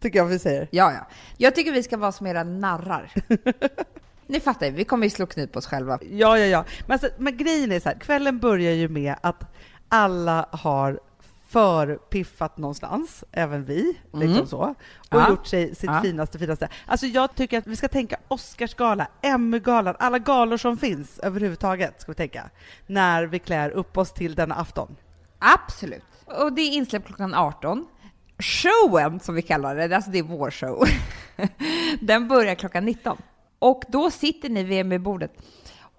[SPEAKER 1] tycker jag vi säger.
[SPEAKER 2] Ja, ja. Jag tycker vi ska vara som era narrar. [laughs] Ni fattar vi kommer ju slå knut på oss själva.
[SPEAKER 1] Ja, ja, ja. Men, alltså, men grejen är så här, kvällen börjar ju med att alla har förpiffat någonstans, även vi, liksom så, och
[SPEAKER 2] Ja.
[SPEAKER 1] gjort sig sitt
[SPEAKER 2] Ja.
[SPEAKER 1] finaste, finaste. Alltså jag tycker att vi ska tänka Oscarsgala, Emmy-galan, alla galor som finns överhuvudtaget, ska vi tänka, när vi klär upp oss till denna afton.
[SPEAKER 2] Absolut. Och det är insläppt klockan 18. Showen, som vi kallar det, alltså det är vår show, [laughs] den börjar klockan 19. Och då sitter ni vid med-bordet.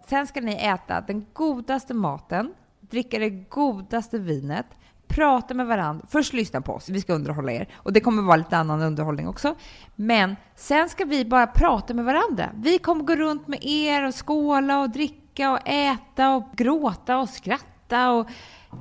[SPEAKER 2] Sen ska ni äta den godaste maten, dricka det godaste vinet, prata med varandra. Först lyssna på oss, vi ska underhålla er. Och det kommer vara lite annan underhållning också. Men sen ska vi bara prata med varandra. Vi kommer gå runt med er och skåla och dricka och äta och gråta och skratta. Och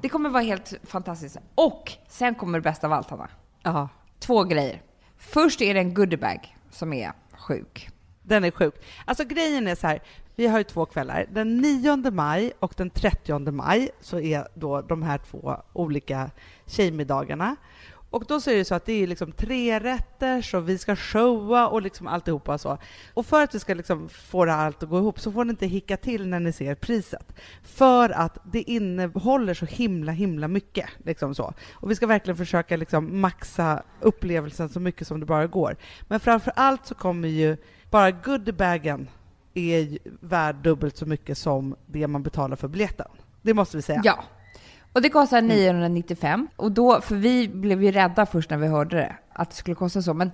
[SPEAKER 2] det kommer vara helt fantastiskt. Och sen kommer det bästa av allt, Hanna.
[SPEAKER 1] Ja.
[SPEAKER 2] Två grejer. Först är det en goodiebag som är sjuk.
[SPEAKER 1] Den är sjuk. Alltså grejen är så här, vi har ju två kvällar. Den 9 maj och den 30 maj så är då de här två olika tjejmiddagarna. Och då så är det så att det är liksom tre rätter och vi ska showa och liksom alltihopa och så. Och för att vi ska liksom få det här allt att gå ihop så får ni inte hicka till när ni ser priset. För att det innehåller så himla, himla mycket. Liksom så. Och vi ska verkligen försöka liksom maxa upplevelsen så mycket som det bara går. Men framför allt så kommer ju bara goodiebagen är ju värd dubbelt så mycket som det man betalar för biljetten. Det måste vi säga.
[SPEAKER 2] Ja. Och det kostar 995. Och då, för vi blev ju rädda först när vi hörde det, att det skulle kosta så. Men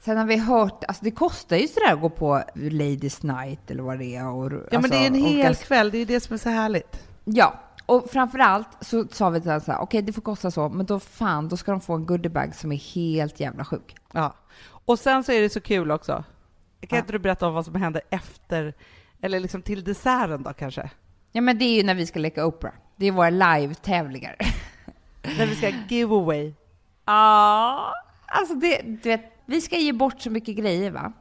[SPEAKER 2] sen har vi hört, alltså det kostar ju sådär att gå på Ladies Night eller vad det är. Och,
[SPEAKER 1] Ja, men det är en
[SPEAKER 2] alltså,
[SPEAKER 1] hel
[SPEAKER 2] olika-
[SPEAKER 1] kväll, det är det som är så härligt.
[SPEAKER 2] Ja, och framförallt så sa vi till så här, okej det får kosta så, men då fan, då ska de få en goodiebag som är helt jävla sjuk.
[SPEAKER 1] Ja. Och sen så är det så kul också. Kan inte du berätta om vad som händer efter, eller liksom till desserten då kanske?
[SPEAKER 2] Ja, men det är ju när vi ska leka Oprah. Det är våra live-tävlingar. [laughs]
[SPEAKER 1] När vi ska giveaway.
[SPEAKER 2] Ja, alltså det, du vet, vi ska ge bort så mycket grejer va?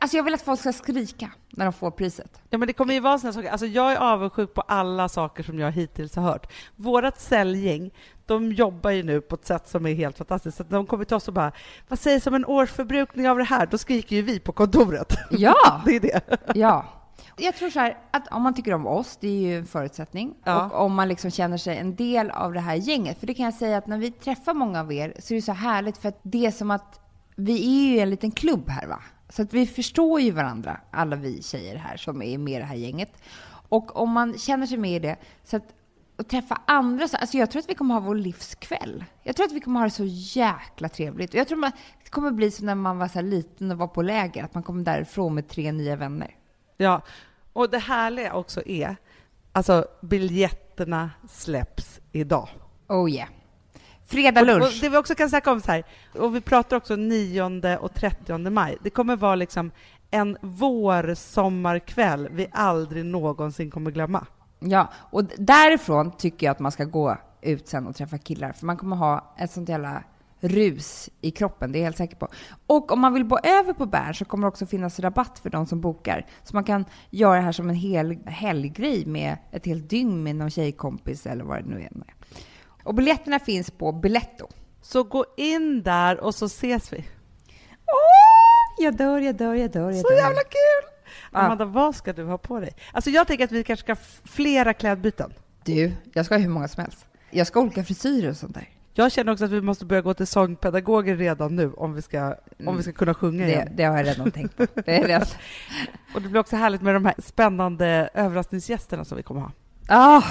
[SPEAKER 2] Alltså jag vill att folk ska skrika när de får priset.
[SPEAKER 1] Ja men det kommer ju vara såna saker, alltså jag är avundsjuk på alla saker som jag hittills har hört. Vårat säljgäng, de jobbar ju nu på ett sätt som är helt fantastiskt. Så de kommer till oss och bara, vad sägs om en årsförbrukning av det här? Då skriker ju vi på kontoret.
[SPEAKER 2] Ja, [laughs]
[SPEAKER 1] Det är det.
[SPEAKER 2] ja. Jag tror så här, att om man tycker om oss, det är ju en förutsättning.
[SPEAKER 1] Ja.
[SPEAKER 2] Och om man liksom känner sig en del av det här gänget. För det kan jag säga att när vi träffar många av er så är det så härligt för att det är som att vi är ju en liten klubb här va. Så att vi förstår ju varandra, alla vi tjejer här som är med i det här gänget. Och om man känner sig med i det, så att och träffa andra, så, alltså jag tror att vi kommer ha vår livskväll. Jag tror att vi kommer ha det så jäkla trevligt. Och jag tror att det kommer bli som när man var så liten och var på läger, att man kommer därifrån med tre nya vänner.
[SPEAKER 1] Ja, och det härliga också är, alltså biljetterna släpps idag.
[SPEAKER 2] Oh yeah. Fredag
[SPEAKER 1] Och, och
[SPEAKER 2] lunch.
[SPEAKER 1] det vi också kan snacka om så här, och vi pratar också 9 och 30 maj, det kommer vara liksom en vårsommarkväll vi aldrig någonsin kommer glömma.
[SPEAKER 2] Ja, och därifrån tycker jag att man ska gå ut sen och träffa killar, för man kommer ha ett sånt jävla rus i kroppen, det är jag helt säker på. Och om man vill bo över på Bern så kommer det också finnas rabatt för de som bokar. Så man kan göra det här som en hel helggrej med ett helt dygn med någon tjejkompis eller vad det nu är. Och biljetterna finns på Biletto.
[SPEAKER 1] Så gå in där och så ses vi.
[SPEAKER 2] Åh, jag dör, jag dör, jag dör, jag
[SPEAKER 1] Så
[SPEAKER 2] dör.
[SPEAKER 1] jävla kul!
[SPEAKER 2] Ja.
[SPEAKER 1] Amanda, vad ska du ha på dig? Alltså jag tänker att vi kanske ska ha flera klädbyten.
[SPEAKER 2] Du, jag ska ha hur många som helst. Jag ska ha olika frisyrer och sånt där.
[SPEAKER 1] Jag känner också att vi måste börja gå till sångpedagoger redan nu om vi ska, om vi ska kunna sjunga
[SPEAKER 2] Det,
[SPEAKER 1] igen.
[SPEAKER 2] det har jag redan tänkt på. Det är redan... [laughs]
[SPEAKER 1] Och det blir också härligt med de här spännande överraskningsgästerna som vi kommer ha.
[SPEAKER 2] Ah,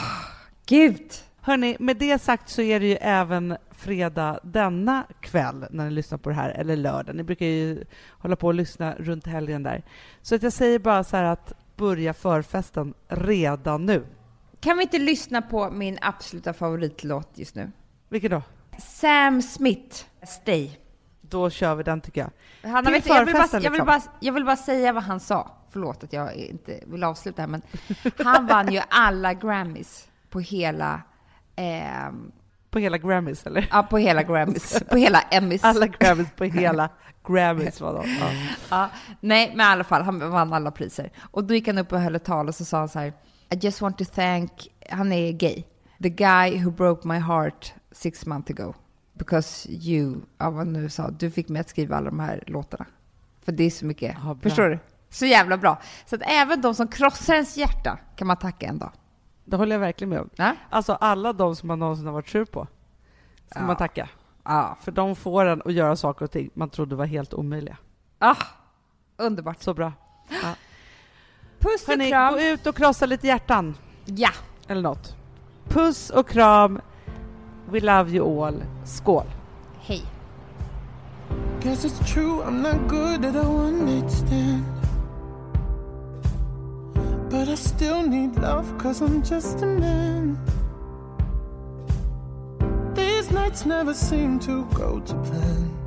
[SPEAKER 2] gud!
[SPEAKER 1] Hörni, med det sagt så är det ju även fredag denna kväll när ni lyssnar på det här, eller lördag. Ni brukar ju hålla på och lyssna runt helgen där. Så att jag säger bara så här att börja förfesten redan nu.
[SPEAKER 2] Kan vi inte lyssna på min absoluta favoritlåt just nu?
[SPEAKER 1] Vilken då?
[SPEAKER 2] Sam Smith, Stay.
[SPEAKER 1] Då kör vi den tycker jag. Till
[SPEAKER 2] vet, du, jag, vill bara, jag, vill
[SPEAKER 1] liksom.
[SPEAKER 2] bara, jag vill bara säga vad han sa. Förlåt att jag inte vill avsluta här, men han vann ju alla Grammys på hela, ehm,
[SPEAKER 1] På hela Grammys, eller?
[SPEAKER 2] ja, på hela Grammys, på hela Emmys.
[SPEAKER 1] Alla Grammys på hela Grammys var de. [laughs] Ja.
[SPEAKER 2] Ja, nej, men i alla fall, han vann alla priser. Och då gick han upp och höll ett tal och så sa han så här, I just want to thank, han är gay, the guy who broke my heart six months ago. Because you, ja vad nu sa, du fick mig att skriva alla de här låtarna. För det är så mycket,
[SPEAKER 1] Ja,
[SPEAKER 2] förstår du? Så jävla bra. Så att även de som krossar ens hjärta kan man tacka en dag.
[SPEAKER 1] Det håller jag verkligen med om.
[SPEAKER 2] Ja,
[SPEAKER 1] Alltså alla de som man någonsin har varit sur på ska
[SPEAKER 2] Ja.
[SPEAKER 1] man tacka.
[SPEAKER 2] ja.
[SPEAKER 1] För de får en att göra saker och ting man trodde var helt omöjliga.
[SPEAKER 2] Ah, underbart.
[SPEAKER 1] Så bra.
[SPEAKER 2] Puss och
[SPEAKER 1] Hörni,
[SPEAKER 2] kram.
[SPEAKER 1] gå ut och krossa lite hjärtan.
[SPEAKER 2] Ja.
[SPEAKER 1] Eller något. Puss och kram. We love you all. Skål!
[SPEAKER 2] Hej.
[SPEAKER 6] Guess it's true, I'm not good at a one night stand. But I still need love, cause I'm just a man. These nights never seem to go to plan.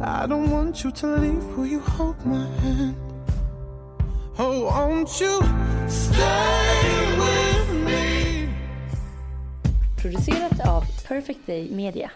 [SPEAKER 6] I don't want you to leave, will you hold my hand? Oh, won't you stay with me?
[SPEAKER 7] Producerat av Perfect Day Media.